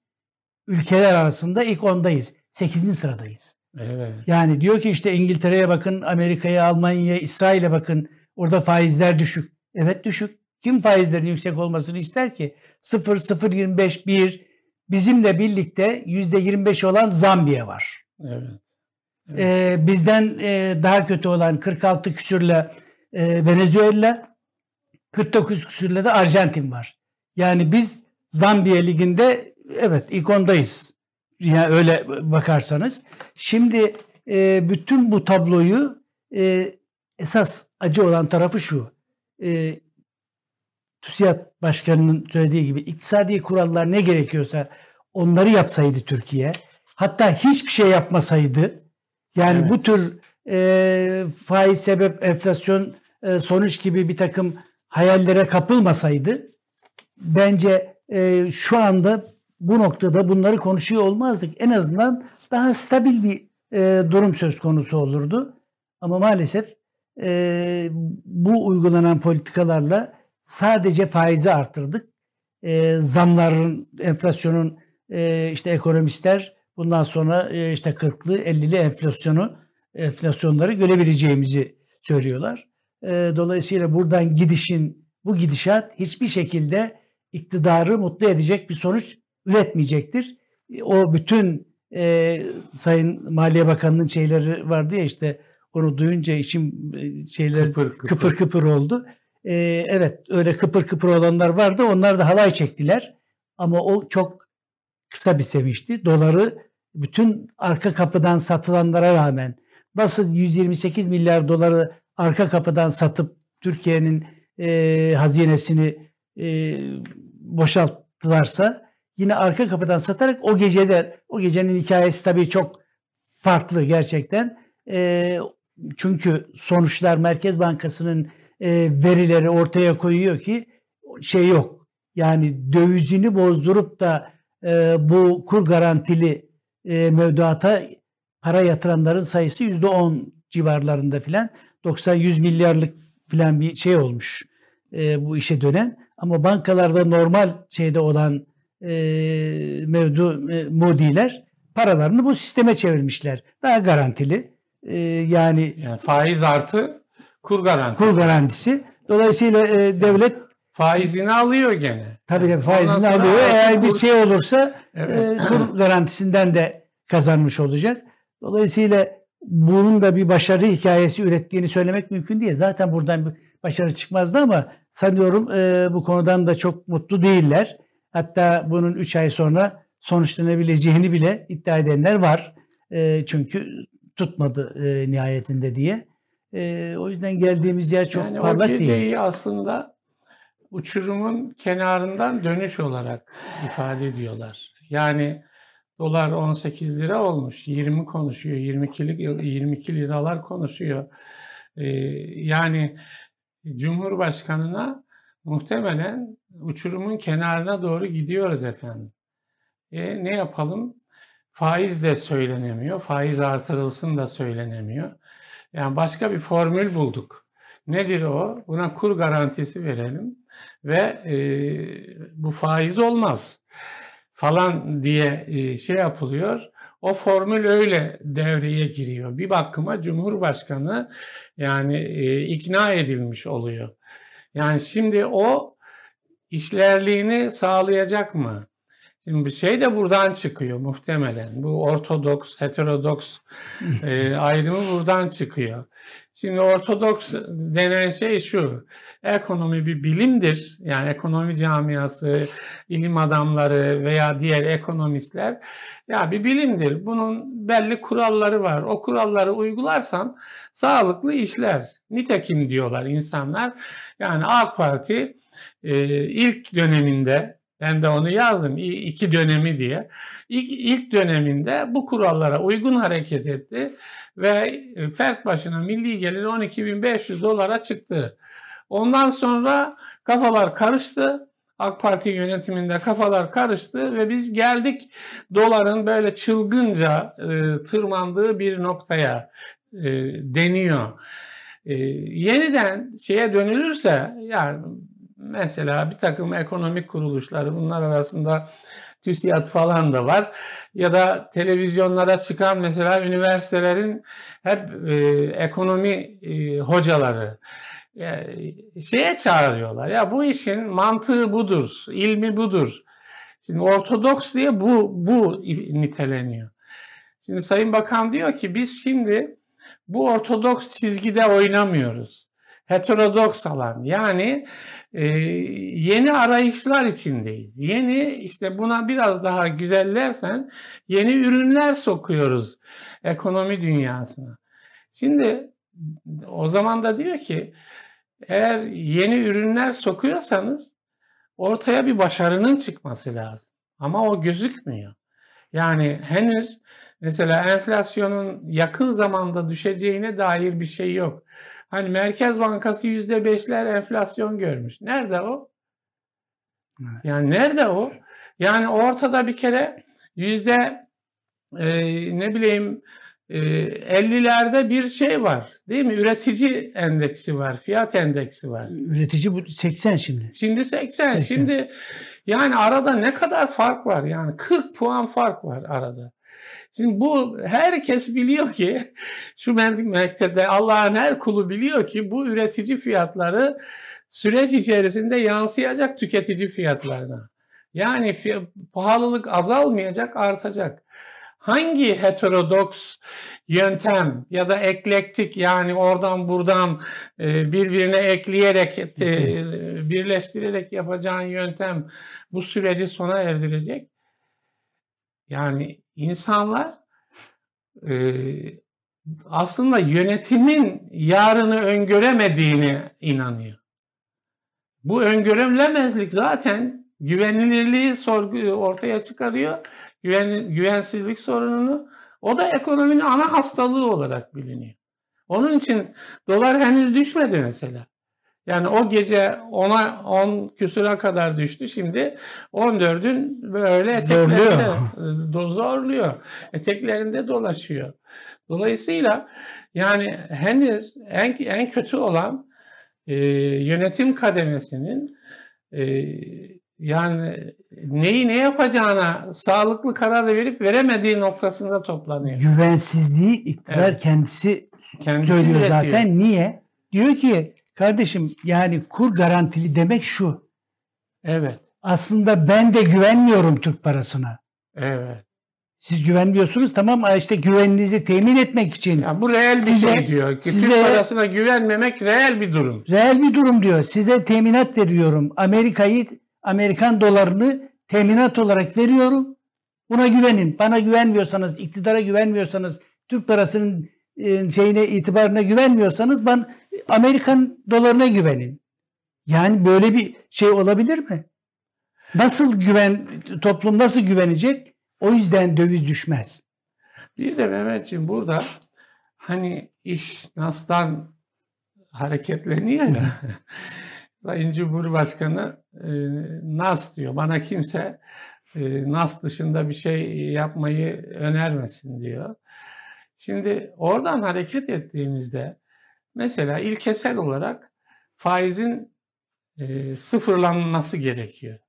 ülkeler arasında ilk ondayız. 8. sıradayız. Evet. Yani diyor ki işte İngiltere'ye bakın, Amerika'ya, Almanya'ya, İsrail'e bakın. Orada faizler düşük. Evet düşük. Kim faizlerin yüksek olmasını ister ki? 0, 0, 25, 1 bizimle birlikte %25 olan Zambiya var. Evet. evet. Ee, bizden e, daha kötü olan 46 küsürle e, Venezuela, 49 küsürle de Arjantin var. Yani biz Zambiya liginde evet ilk ondayız. Yani öyle bakarsanız. Şimdi e, bütün bu tabloyu e, esas acı olan tarafı şu. E, TÜSİAD Başkanı'nın söylediği gibi iktisadi kurallar ne gerekiyorsa onları yapsaydı Türkiye, hatta hiçbir şey yapmasaydı, yani Evet. bu tür e, faiz sebep enflasyon e, sonuç gibi bir takım hayallere kapılmasaydı, bence e, şu anda bu noktada bunları konuşuyor olmazdık. En azından daha stabil bir e, durum söz konusu olurdu. Ama maalesef e, bu uygulanan politikalarla sadece faizi arttırdık. E, zamların, enflasyonun e, işte ekonomistler bundan sonra e, işte 40'lı 50'li enflasyonu enflasyonları görebileceğimizi söylüyorlar. E, dolayısıyla buradan gidişin bu gidişat hiçbir şekilde iktidarı mutlu edecek bir sonuç üretmeyecektir. E, O bütün e, Sayın Maliye Bakanı'nın şeyleri vardı ya işte onu duyunca işim e, şeyler Kıpır kıpır. kıpır kıpır oldu. Ee, evet öyle kıpır kıpır olanlar vardı. Onlar da halay çektiler. Ama o çok kısa bir sevinçti. Doları bütün arka kapıdan satılanlara rağmen nasıl 128 milyar doları arka kapıdan satıp Türkiye'nin e, hazinesini e, boşalttılarsa yine arka kapıdan satarak o gecede o gecenin hikayesi tabii çok farklı gerçekten. E, çünkü sonuçlar Merkez Bankası'nın e, verileri ortaya koyuyor ki şey yok. Yani dövizini bozdurup da e, bu kur garantili e, mevduata para yatıranların sayısı yüzde on civarlarında filan 90-100 milyarlık filan bir şey olmuş e, bu işe dönen. Ama bankalarda normal şeyde olan e, mevdu e, mudiler paralarını bu sisteme çevirmişler. Daha garantili. E, yani Yani faiz artı kur garantisi. kur garantisi. Dolayısıyla e, devlet Faizini alıyor gene. tabii Ondan faizini alıyor. Eğer bir şey olursa Evet. e, kur garantisinden de kazanmış olacak. Dolayısıyla bunun da bir başarı hikayesi ürettiğini söylemek mümkün değil. Zaten buradan bir başarı çıkmazdı ama sanıyorum e, bu konudan da çok mutlu değiller. Hatta bunun 3 ay sonra sonuçlanabileceğini bile iddia edenler var. E, çünkü tutmadı e, nihayetinde diye. E, o yüzden geldiğimiz yer çok yani o parlak geceyi değil. aslında uçurumun kenarından dönüş olarak ifade ediyorlar. Yani dolar 18 lira olmuş. 20 konuşuyor. 22'lik 22 liralar konuşuyor. Ee, yani Cumhurbaşkanına muhtemelen uçurumun kenarına doğru gidiyoruz efendim. E, ne yapalım? Faiz de söylenemiyor. Faiz artırılsın da söylenemiyor. Yani başka bir formül bulduk. Nedir o? Buna kur garantisi verelim ve e, bu faiz olmaz falan diye e, şey yapılıyor. O formül öyle devreye giriyor. Bir bakıma Cumhurbaşkanı yani e, ikna edilmiş oluyor. Yani şimdi o işlerliğini sağlayacak mı? Şimdi bir şey de buradan çıkıyor muhtemelen. Bu ortodoks, heterodoks e, ayrımı buradan çıkıyor. Şimdi ortodoks denen şey şu. Ekonomi bir bilimdir. Yani ekonomi camiası, ilim adamları veya diğer ekonomistler ya bir bilimdir. Bunun belli kuralları var. O kuralları uygularsan sağlıklı işler. Nitekim diyorlar insanlar. Yani AK Parti e, ilk döneminde ben de onu yazdım iki dönemi diye. İlk, ilk döneminde bu kurallara uygun hareket etti ve e, fert başına milli gelir 12.500 dolara çıktı. Ondan sonra kafalar karıştı. AK Parti yönetiminde kafalar karıştı ve biz geldik doların böyle çılgınca e, tırmandığı bir noktaya e, deniyor. E, yeniden şeye dönülürse yani mesela bir takım ekonomik kuruluşları bunlar arasında TÜSİAD falan da var ya da televizyonlara çıkan mesela üniversitelerin hep e, ekonomi e, hocaları e, şeye çağırıyorlar. Ya bu işin mantığı budur, ilmi budur. Şimdi ortodoks diye bu bu niteleniyor. Şimdi Sayın Bakan diyor ki biz şimdi bu ortodoks çizgide oynamıyoruz. Heterodoks alan yani e, yeni arayışlar içindeyiz. Yeni işte buna biraz daha güzellersen yeni ürünler sokuyoruz ekonomi dünyasına. Şimdi o zaman da diyor ki eğer yeni ürünler sokuyorsanız ortaya bir başarının çıkması lazım. Ama o gözükmüyor. Yani henüz mesela enflasyonun yakın zamanda düşeceğine dair bir şey yok. Hani Merkez Bankası yüzde beşler enflasyon görmüş. Nerede o? Yani nerede o? Yani ortada bir kere yüzde e, ne bileyim e, 50'lerde bir şey var. Değil mi? Üretici endeksi var. Fiyat endeksi var. Üretici bu 80 şimdi. Şimdi 80. 80. Şimdi yani arada ne kadar fark var? Yani 40 puan fark var arada. Şimdi bu herkes biliyor ki şu mektepte Allah'ın her kulu biliyor ki bu üretici fiyatları süreç içerisinde yansıyacak tüketici fiyatlarına. Yani pahalılık azalmayacak, artacak. Hangi heterodoks yöntem ya da eklektik yani oradan buradan e, birbirine ekleyerek e, birleştirerek yapacağın yöntem bu süreci sona erdirecek? Yani insanlar e, aslında yönetimin yarını öngöremediğine inanıyor. Bu öngörülemezlik zaten güvenilirliği sorgu ortaya çıkarıyor. Güven, güvensizlik sorununu. O da ekonominin ana hastalığı olarak biliniyor. Onun için dolar henüz düşmedi mesela. Yani o gece 10'a 10 küsura kadar düştü. Şimdi 14'ün böyle eteklerinde Zorluyor. do- zorluyor. Eteklerinde dolaşıyor. Dolayısıyla yani henüz en en kötü olan e, yönetim kademesinin e, yani neyi ne yapacağına sağlıklı karar verip veremediği noktasında toplanıyor. Güvensizliği iktidar Evet. kendisi Kendisi söylüyor üretiyor. zaten. Niye? Diyor ki kardeşim yani kur garantili demek şu. Evet, Aslında ben de güvenmiyorum Türk parasına. evet. Siz güvenmiyorsunuz tamam ama işte güveninizi temin etmek için Ya bu reel bir Size- şey diyor. Ki size- Türk parasına güvenmemek reel bir durum. reel bir durum diyor. Size teminat veriyorum. Amerika'yı Amerikan dolarını teminat olarak veriyorum. Buna güvenin. Bana güvenmiyorsanız, iktidara güvenmiyorsanız, Türk parasının şeyine itibarına güvenmiyorsanız ben Amerikan dolarına güvenin. Yani böyle bir şey olabilir mi? Nasıl güven toplum nasıl güvenecek? O yüzden döviz düşmez. Bir de Mehmetciğim burada hani iş NAS'tan hareketleniyor ya. Sayın Cumhurbaşkanı e, NAS diyor. Bana kimse e, NAS dışında bir şey yapmayı önermesin diyor. Şimdi oradan hareket ettiğimizde mesela ilkesel olarak faizin e, sıfırlanması gerekiyor.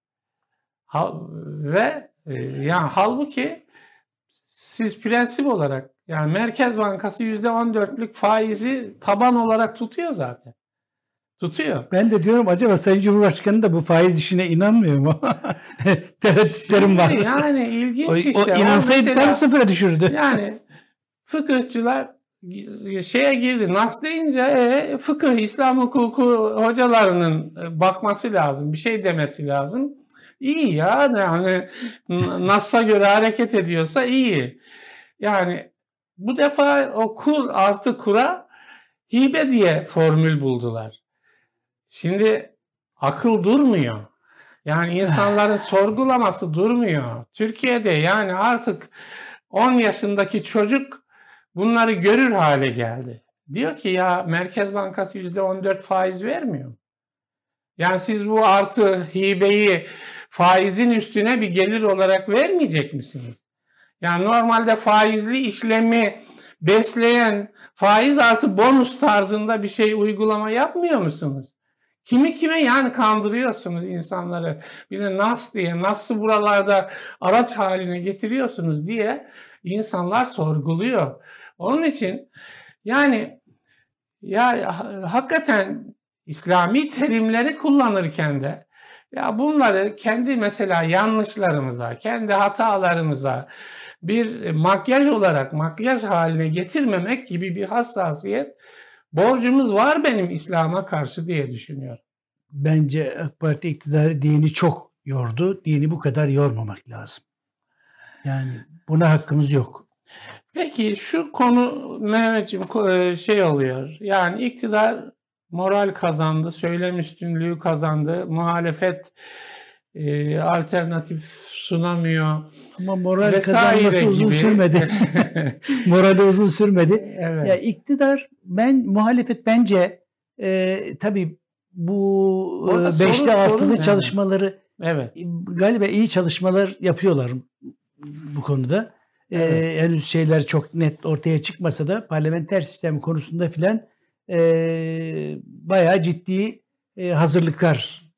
Ha- ve e, yani halbuki siz prensip olarak yani Merkez Bankası %14'lük faizi taban olarak tutuyor zaten. Tutuyor. Ben de diyorum acaba Sayın Cumhurbaşkanı da bu faiz işine inanmıyor mu? Tereddütlerim var. Yani ilginç O, işte. o inansaydı tam sıfıra düşürdü. Yani fıkıhçılar şeye girdi. Nas deyince e, fıkıh, İslam hukuku hocalarının e, bakması lazım. Bir şey demesi lazım. İyi ya. Yani Nas'a göre hareket ediyorsa iyi. Yani bu defa o kur artı kura hibe diye formül buldular. Şimdi akıl durmuyor. Yani insanların sorgulaması durmuyor. Türkiye'de yani artık 10 yaşındaki çocuk bunları görür hale geldi. Diyor ki ya Merkez Bankası %14 faiz vermiyor. Yani siz bu artı hibeyi faizin üstüne bir gelir olarak vermeyecek misiniz? Yani normalde faizli işlemi besleyen faiz artı bonus tarzında bir şey uygulama yapmıyor musunuz? Kimi kime yani kandırıyorsunuz insanları. Bir de nas diye, nasıl buralarda araç haline getiriyorsunuz diye insanlar sorguluyor. Onun için yani ya ha- hakikaten İslami terimleri kullanırken de ya bunları kendi mesela yanlışlarımıza, kendi hatalarımıza bir makyaj olarak makyaj haline getirmemek gibi bir hassasiyet borcumuz var benim İslam'a karşı diye düşünüyorum. Bence AK Parti iktidarı dini çok yordu. Dini bu kadar yormamak lazım. Yani buna hakkımız yok. Peki şu konu Mehmetciğim e, şey oluyor. Yani iktidar moral kazandı, söylem üstünlüğü kazandı, muhalefet e, alternatif sunamıyor. Ama moral kazanması uzun gibi. sürmedi. Morali uzun sürmedi. Evet. Ya iktidar ben muhalefet bence e, tabii bu Orada beşli sorun, altılı sorun çalışmaları evet. galiba iyi çalışmalar yapıyorlar bu konuda. Evet. Ee, henüz şeyler çok net ortaya çıkmasa da parlamenter sistem konusunda filan e, bayağı ciddi e, hazırlıklar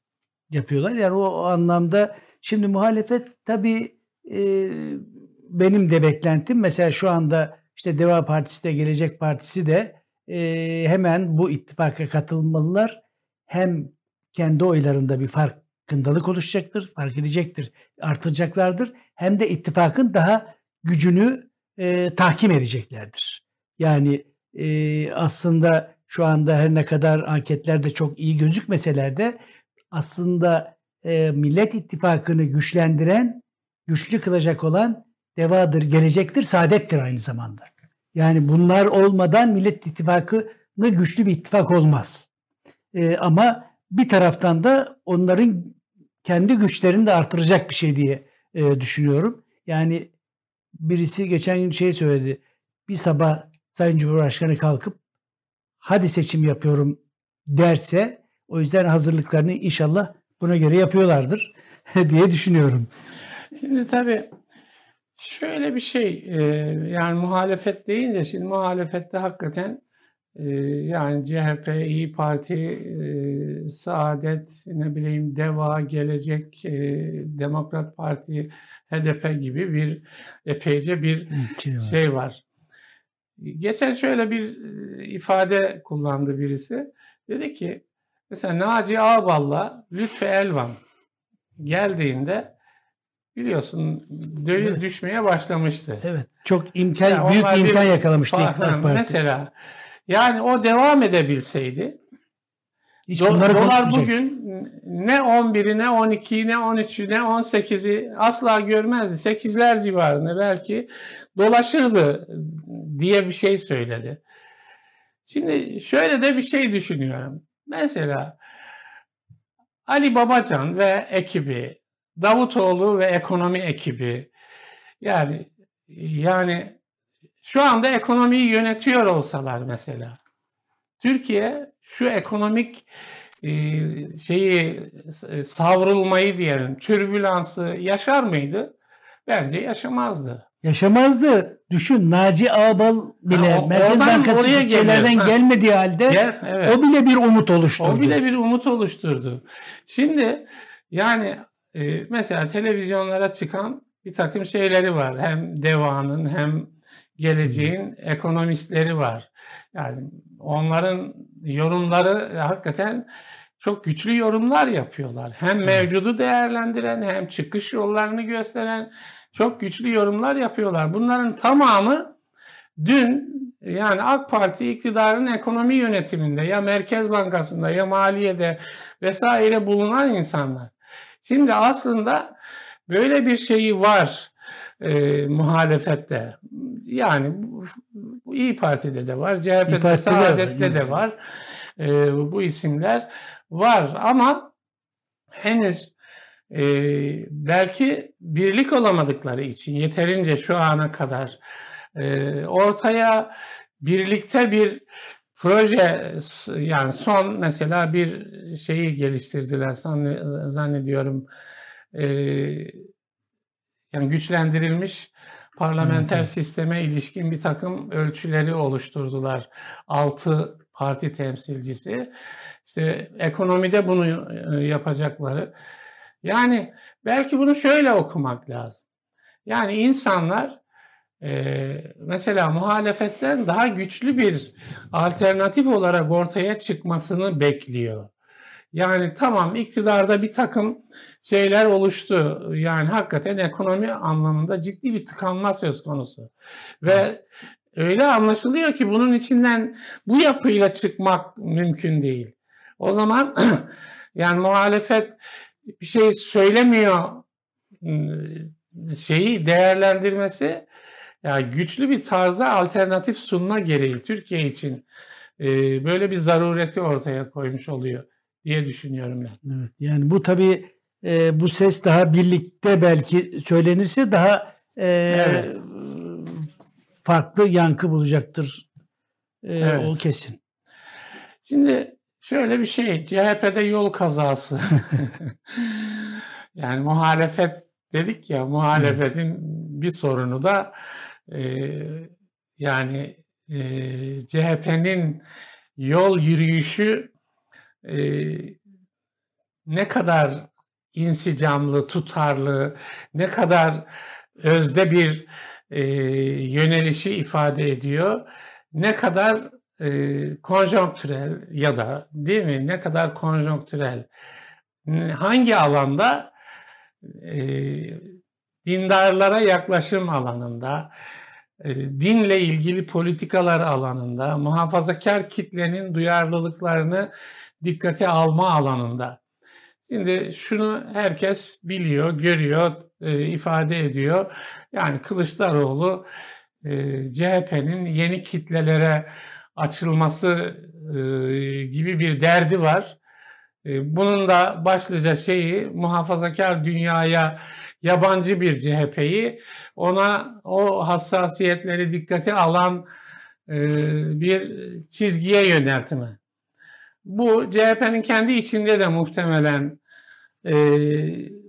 yapıyorlar. Yani o, o anlamda şimdi muhalefet tabii e, benim de beklentim mesela şu anda işte Deva Partisi de Gelecek Partisi de e, hemen bu ittifaka katılmalılar. Hem kendi oylarında bir farkındalık oluşacaktır, fark edecektir, artıracaklardır. Hem de ittifakın daha gücünü e, tahkim edeceklerdir. Yani e, aslında şu anda her ne kadar anketlerde çok iyi gözükmeseler de aslında e, Millet İttifakı'nı güçlendiren, güçlü kılacak olan devadır, gelecektir, saadettir aynı zamanda. Yani bunlar olmadan Millet İttifakı'nı güçlü bir ittifak olmaz. E, ama bir taraftan da onların kendi güçlerini de artıracak bir şey diye e, düşünüyorum. Yani birisi geçen gün şey söyledi. Bir sabah Sayın Cumhurbaşkanı kalkıp hadi seçim yapıyorum derse o yüzden hazırlıklarını inşallah buna göre yapıyorlardır diye düşünüyorum. Şimdi tabii şöyle bir şey e, yani muhalefet deyince şimdi muhalefette hakikaten e, yani CHP, İyi Parti, e, Saadet, ne bileyim DEVA, Gelecek, Demokrat Parti, HDP gibi bir epeyce bir şey var. Geçen şöyle bir ifade kullandı birisi. Dedi ki Mesela Naci Ağbal'la Lütfü Elvan geldiğinde biliyorsun döviz evet. düşmeye başlamıştı. Evet. Çok imkan yani büyük imkan yakalamıştı AK Mesela yani o devam edebilseydi hiç do, dolar bugün ne 11'i ne 12'yi ne 13'ü ne 18'i asla görmezdi. 8'ler civarında belki dolaşırdı diye bir şey söyledi. Şimdi şöyle de bir şey düşünüyorum. Mesela Ali Babacan ve ekibi, Davutoğlu ve ekonomi ekibi yani yani şu anda ekonomiyi yönetiyor olsalar mesela Türkiye şu ekonomik e, şeyi e, savrulmayı diyelim, türbülansı yaşar mıydı? Bence yaşamazdı. Yaşamazdı. Düşün Naci Ağbal bile ha, Merkez Bankası şeylerden gelmediği halde Gel, evet. o bile bir umut oluşturdu. O bile bir umut oluşturdu. Şimdi yani e, mesela televizyonlara çıkan bir takım şeyleri var. Hem Deva'nın hem geleceğin ekonomistleri var. Yani onların yorumları hakikaten çok güçlü yorumlar yapıyorlar. Hem mevcudu değerlendiren hem çıkış yollarını gösteren çok güçlü yorumlar yapıyorlar. Bunların tamamı dün yani AK Parti iktidarın ekonomi yönetiminde ya Merkez Bankası'nda ya maliyede vesaire bulunan insanlar. Şimdi aslında böyle bir şeyi var e, muhalefette. Yani İyi Parti'de de var, CHP'de, Parti'de Saadet'te de var. E, bu isimler var ama henüz e, belki birlik olamadıkları için yeterince şu ana kadar e, ortaya birlikte bir proje yani son mesela bir şeyi geliştirdiler zannediyorum e, yani güçlendirilmiş parlamenter evet. sisteme ilişkin bir takım ölçüleri oluşturdular. Altı parti temsilcisi. İşte ekonomide bunu yapacakları. Yani belki bunu şöyle okumak lazım. Yani insanlar e, mesela muhalefetten daha güçlü bir alternatif olarak ortaya çıkmasını bekliyor. Yani tamam iktidarda bir takım şeyler oluştu. Yani hakikaten ekonomi anlamında ciddi bir tıkanma söz konusu. Ve öyle anlaşılıyor ki bunun içinden bu yapıyla çıkmak mümkün değil. O zaman yani muhalefet bir şey söylemiyor ıı, şeyi değerlendirmesi ya yani güçlü bir tarzda alternatif sunma gereği Türkiye için e, böyle bir zarureti ortaya koymuş oluyor diye düşünüyorum ben. Evet, yani bu tabii e, bu ses daha birlikte belki söylenirse daha e, Evet. farklı yankı bulacaktır. E, Evet. O kesin. Şimdi şöyle bir şey, CHP'de yol kazası. yani muhalefet dedik ya, muhalefetin bir sorunu da e, yani e, CHP'nin yol yürüyüşü e, ne kadar insicamlı, tutarlı, ne kadar özde bir e, yönelişi ifade ediyor, ne kadar e, konjonktürel ya da değil mi? Ne kadar konjonktürel? Hangi alanda e, dindarlara yaklaşım alanında, e, dinle ilgili politikalar alanında, muhafazakar kitlenin duyarlılıklarını dikkate alma alanında. Şimdi şunu herkes biliyor, görüyor, e, ifade ediyor. Yani Kılıçdaroğlu e, CHP'nin yeni kitlelere açılması e, gibi bir derdi var. E, bunun da başlıca şeyi muhafazakar dünyaya yabancı bir CHP'yi ona o hassasiyetleri dikkate alan e, bir çizgiye yöneltme. Bu CHP'nin kendi içinde de muhtemelen e,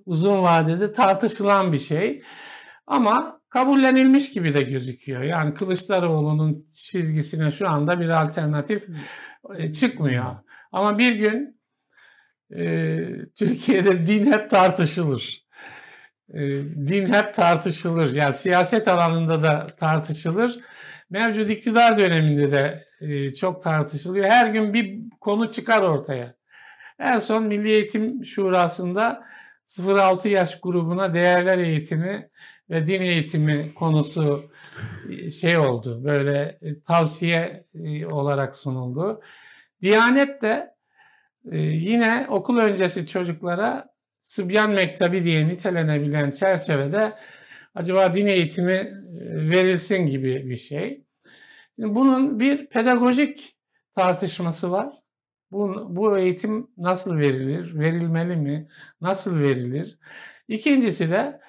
uzun vadede tartışılan bir şey. Ama kabullenilmiş gibi de gözüküyor. Yani Kılıçdaroğlu'nun çizgisine şu anda bir alternatif e, çıkmıyor. Ama bir gün e, Türkiye'de din hep tartışılır. E, din hep tartışılır. Yani siyaset alanında da tartışılır. Mevcut iktidar döneminde de e, çok tartışılıyor. Her gün bir konu çıkar ortaya. En son Milli Eğitim Şurası'nda 0-6 yaş grubuna değerler eğitimi ve din eğitimi konusu e, şey oldu. Böyle e, tavsiye olarak sunuldu. Diyanet de yine okul öncesi çocuklara Sıbyan Mektebi diye nitelenebilen çerçevede acaba din eğitimi e, verilsin gibi bir şey. Bunun bir pedagojik tartışması var. Bu, bu eğitim nasıl verilir? Verilmeli mi? Nasıl verilir? İkincisi de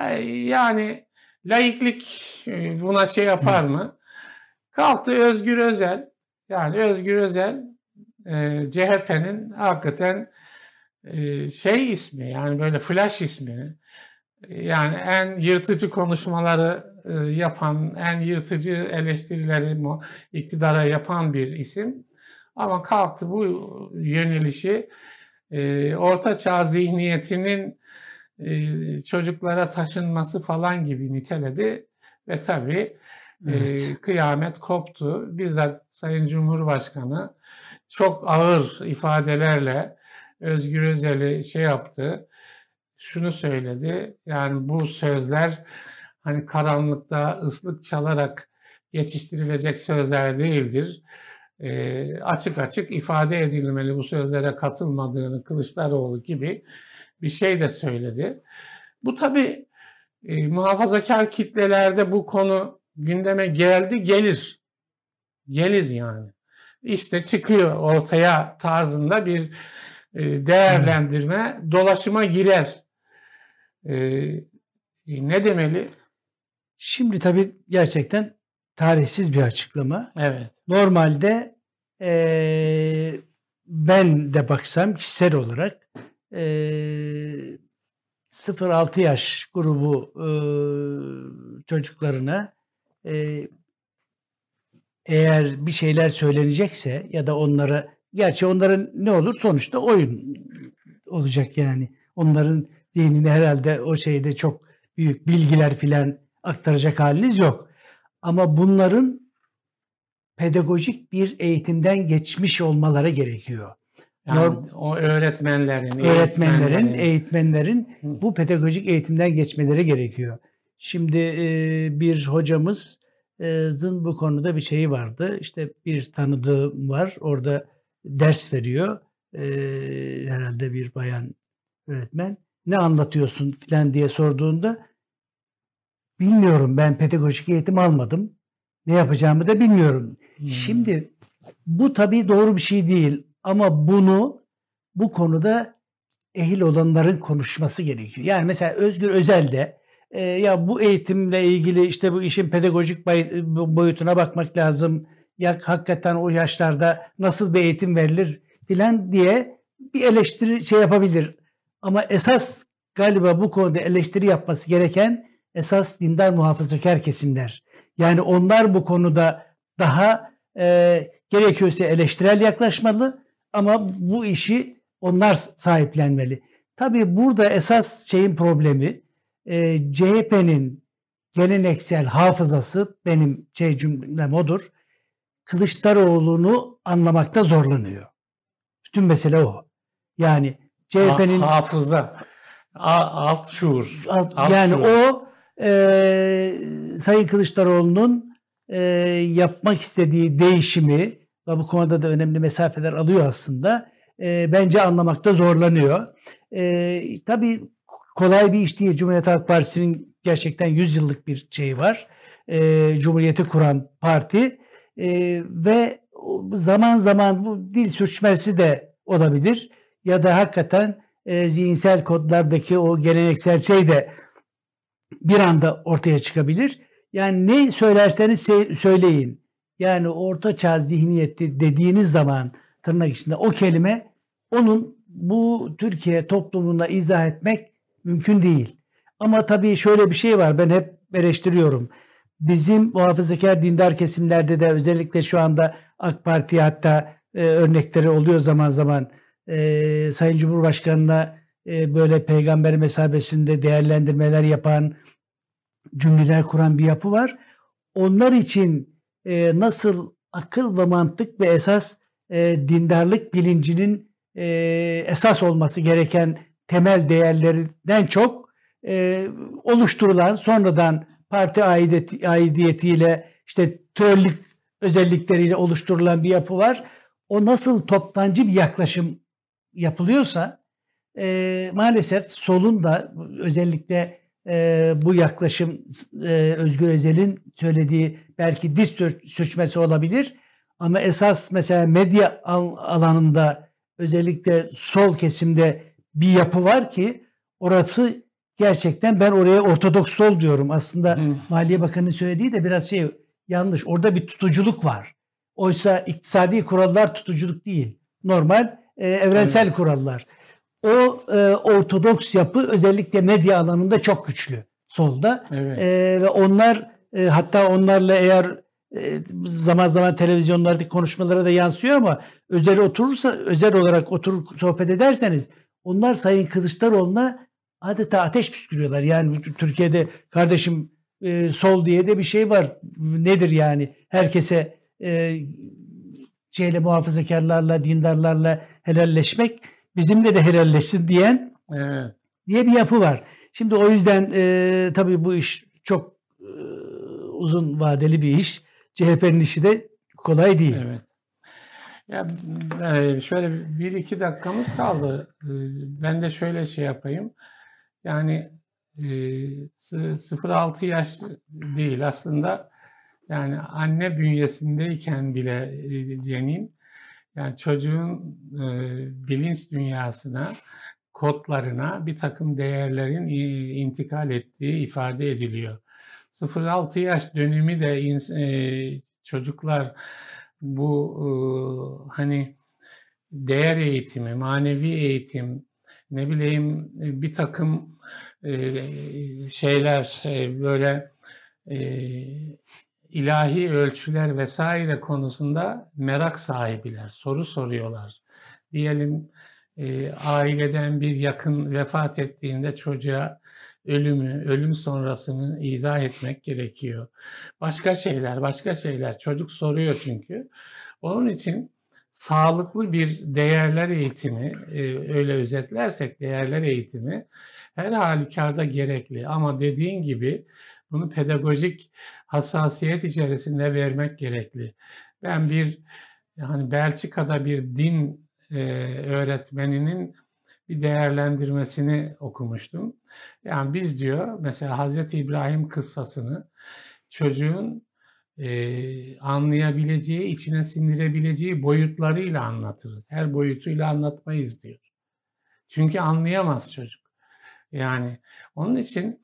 e, yani laiklik e, buna şey yapar mı? Kalktı Özgür Özel. Yani Özgür Özel CHP'nin hakikaten şey ismi yani böyle flash ismi. Yani en yırtıcı konuşmaları e, yapan, en yırtıcı eleştirileri iktidara yapan bir isim. Ama kalktı bu yönelişi e, orta çağ zihniyetinin e, çocuklara taşınması falan gibi niteledi ve tabii Evet. kıyamet koptu. Bizzat Sayın Cumhurbaşkanı çok ağır ifadelerle Özgür Özel'i şey yaptı. Şunu söyledi. Yani bu sözler hani karanlıkta ıslık çalarak geçiştirilecek sözler değildir. E, açık açık ifade edilmeli bu sözlere katılmadığını Kılıçdaroğlu gibi bir şey de söyledi. Bu tabii e, muhafazakar kitlelerde bu konu gündeme geldi, gelir. Gelir yani. İşte çıkıyor ortaya tarzında bir e, değerlendirme dolaşıma girer. E, ne demeli? Şimdi tabii gerçekten tarihsiz bir açıklama. Evet. Normalde eee, ben de baksam kişisel olarak eee 0-6 yaş grubu eee, çocuklarına eee, eğer bir şeyler söylenecekse ya da onlara gerçi onların ne olur sonuçta oyun olacak yani. Onların zihnine herhalde o şeyde çok büyük bilgiler filan aktaracak haliniz yok. Ama bunların pedagojik bir eğitimden geçmiş olmaları gerekiyor. Yani Norm- o öğretmenlerin, Öğretmenlerin, eğitmenlerin- bu pedagojik eğitimden geçmeleri gerekiyor. Şimdi e, bir hocamızın bu konuda bir şeyi vardı. İşte bir tanıdığım var. Orada ders veriyor. E, herhalde bir bayan öğretmen. Ne anlatıyorsun filan diye sorduğunda bilmiyorum ben pedagojik eğitim almadım. Ne yapacağımı da bilmiyorum. Hmm. Şimdi bu tabii doğru bir şey değil ama bunu bu konuda ehil olanların konuşması gerekiyor. Yani mesela Özgür Özel de e, ya bu eğitimle ilgili işte bu işin pedagojik boyutuna bakmak lazım. Ya hakikaten o yaşlarda nasıl bir eğitim verilir filan diye bir eleştiri şey yapabilir. Ama esas galiba bu konuda eleştiri yapması gereken esas dindar muhafazakar kesimler. Yani onlar bu konuda daha e, gerekiyorsa eleştirel yaklaşmalı ama bu işi onlar sahiplenmeli. Tabii burada esas şeyin problemi e, CHP'nin geleneksel hafızası benim şey cümlem odur. Kılıçdaroğlu'nu anlamakta zorlanıyor. Bütün mesele o. Yani CHP'nin ha, hafıza alt şuur. Alt, alt yani şuur. o e, Sayın Kılıçdaroğlu'nun e, yapmak istediği değişimi ve bu konuda da önemli mesafeler alıyor aslında. E, bence anlamakta zorlanıyor. E, tabii kolay bir iş değil. Cumhuriyet Halk Partisi'nin gerçekten 100 yıllık bir şeyi var. E, Cumhuriyeti kuran parti e, ve zaman zaman bu dil sürçmesi de olabilir. Ya da hakikaten e, zihinsel kodlardaki o geleneksel şey de bir anda ortaya çıkabilir. Yani ne söylerseniz söyleyin. Yani orta çağ zihniyeti dediğiniz zaman tırnak içinde o kelime onun bu Türkiye toplumuna izah etmek mümkün değil. Ama tabii şöyle bir şey var ben hep eleştiriyorum. Bizim muhafazakar dindar kesimlerde de özellikle şu anda AK Parti hatta e, örnekleri oluyor zaman zaman e, Sayın Cumhurbaşkanı'na e, böyle peygamber mesabesinde değerlendirmeler yapan cümleler kuran bir yapı var. Onlar için e, nasıl akıl ve mantık ve esas e, dindarlık bilincinin e, esas olması gereken temel değerlerinden çok e, oluşturulan sonradan parti aidiyeti, aidiyetiyle işte trollük özellikleriyle oluşturulan bir yapı var. O nasıl toptancı bir yaklaşım yapılıyorsa e, maalesef solun da özellikle e, bu yaklaşım e, Özgür Özel'in söylediği belki diz sürçmesi olabilir. Ama esas mesela medya alanında özellikle sol kesimde bir yapı var ki orası gerçekten ben oraya ortodoks sol diyorum. Aslında hmm. Maliye Bakanı'nın söylediği de biraz şey yanlış. Orada bir tutuculuk var. Oysa iktisadi kurallar tutuculuk değil. Normal e, evrensel evet. kurallar. O e, ortodoks yapı özellikle medya alanında çok güçlü solda. Evet. E, ve onlar e, hatta onlarla eğer e, zaman zaman televizyonlardaki konuşmalara da yansıyor ama özel oturursa özel olarak oturup sohbet ederseniz onlar Sayın Kılıçdaroğlu'na adeta ateş püskürüyorlar. Yani Türkiye'de kardeşim e, sol diye de bir şey var. Nedir yani? Herkese e, şeyle muhafazakarlarla, dindarlarla helalleşmek bizimle de helalleşsin diyen evet. diye bir yapı var. Şimdi o yüzden e, tabii bu iş çok e, uzun vadeli bir iş. CHP'nin işi de kolay değil. Evet. Ya e, şöyle bir iki dakikamız kaldı. E, ben de şöyle şey yapayım. Yani 0-6 yaş değil aslında yani anne bünyesindeyken bile cenin yani çocuğun bilinç dünyasına kodlarına bir takım değerlerin intikal ettiği ifade ediliyor. 0-6 yaş dönemi de çocuklar bu hani değer eğitimi, manevi eğitim, ne bileyim bir takım şeyler böyle ilahi ölçüler vesaire konusunda merak sahibiler, soru soruyorlar. Diyelim aileden bir yakın vefat ettiğinde çocuğa ölümü, ölüm sonrasını izah etmek gerekiyor. Başka şeyler, başka şeyler. Çocuk soruyor çünkü. Onun için sağlıklı bir değerler eğitimi, e, öyle özetlersek değerler eğitimi her halükarda gerekli. Ama dediğin gibi bunu pedagojik hassasiyet içerisinde vermek gerekli. Ben bir yani Belçika'da bir din e, öğretmeninin bir değerlendirmesini okumuştum. Yani biz diyor mesela Hazreti İbrahim kıssasını çocuğun e, anlayabileceği, içine sindirebileceği boyutlarıyla anlatırız. Her boyutuyla anlatmayız diyor. Çünkü anlayamaz çocuk. Yani onun için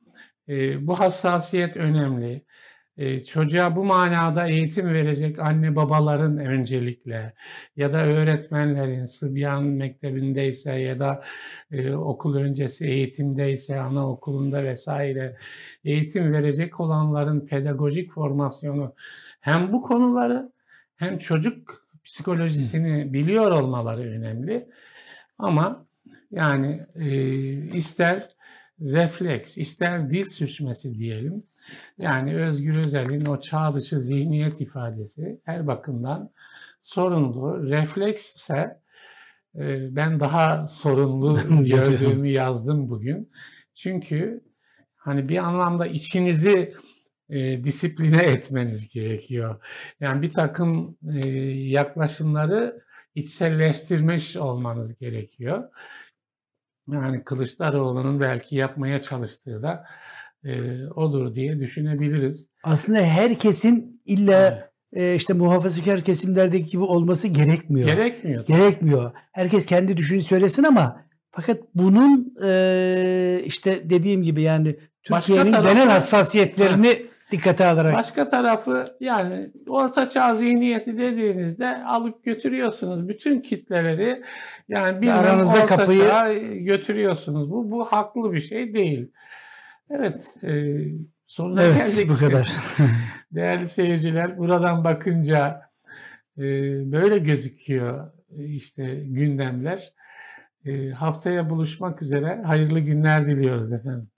e, bu hassasiyet önemli. E, çocuğa bu manada eğitim verecek anne babaların öncelikle ya da öğretmenlerin Sıbyan Mektebi'ndeyse ya da e, okul öncesi eğitimdeyse anaokulunda vesaire eğitim verecek olanların pedagojik formasyonu hem bu konuları hem çocuk psikolojisini biliyor olmaları önemli. Ama yani e, ister refleks, ister dil sürçmesi diyelim. Yani Özgür Özel'in o çağ dışı zihniyet ifadesi her bakımdan sorunlu. Refleks ise e, ben daha sorunlu gördüğümü yazdım bugün. Çünkü hani bir anlamda içinizi e, disipline etmeniz gerekiyor. Yani bir takım e, yaklaşımları içselleştirmiş olmanız gerekiyor. Yani Kılıçdaroğlu'nun belki yapmaya çalıştığı da e, odur diye düşünebiliriz. Aslında herkesin illa e, işte muhafazakar kesimlerdeki gibi olması gerekmiyor. Gerekmiyor. Gerekmiyor. Herkes kendi düşünü söylesin ama fakat bunun e, işte dediğim gibi yani Türkiye'nin genel hassasiyetlerini dikkate alarak Başka tarafı yani orta çağ zihniyeti dediğinizde alıp götürüyorsunuz bütün kitleleri yani bilmem Aranızda orta kapıyı- çağa götürüyorsunuz. Bu bu haklı bir şey değil. Evet, e, sonuna evet geldik. bu kadar. Değerli seyirciler, buradan bakınca e, böyle gözüküyor işte gündemler. E, haftaya buluşmak üzere. Hayırlı günler diliyoruz efendim.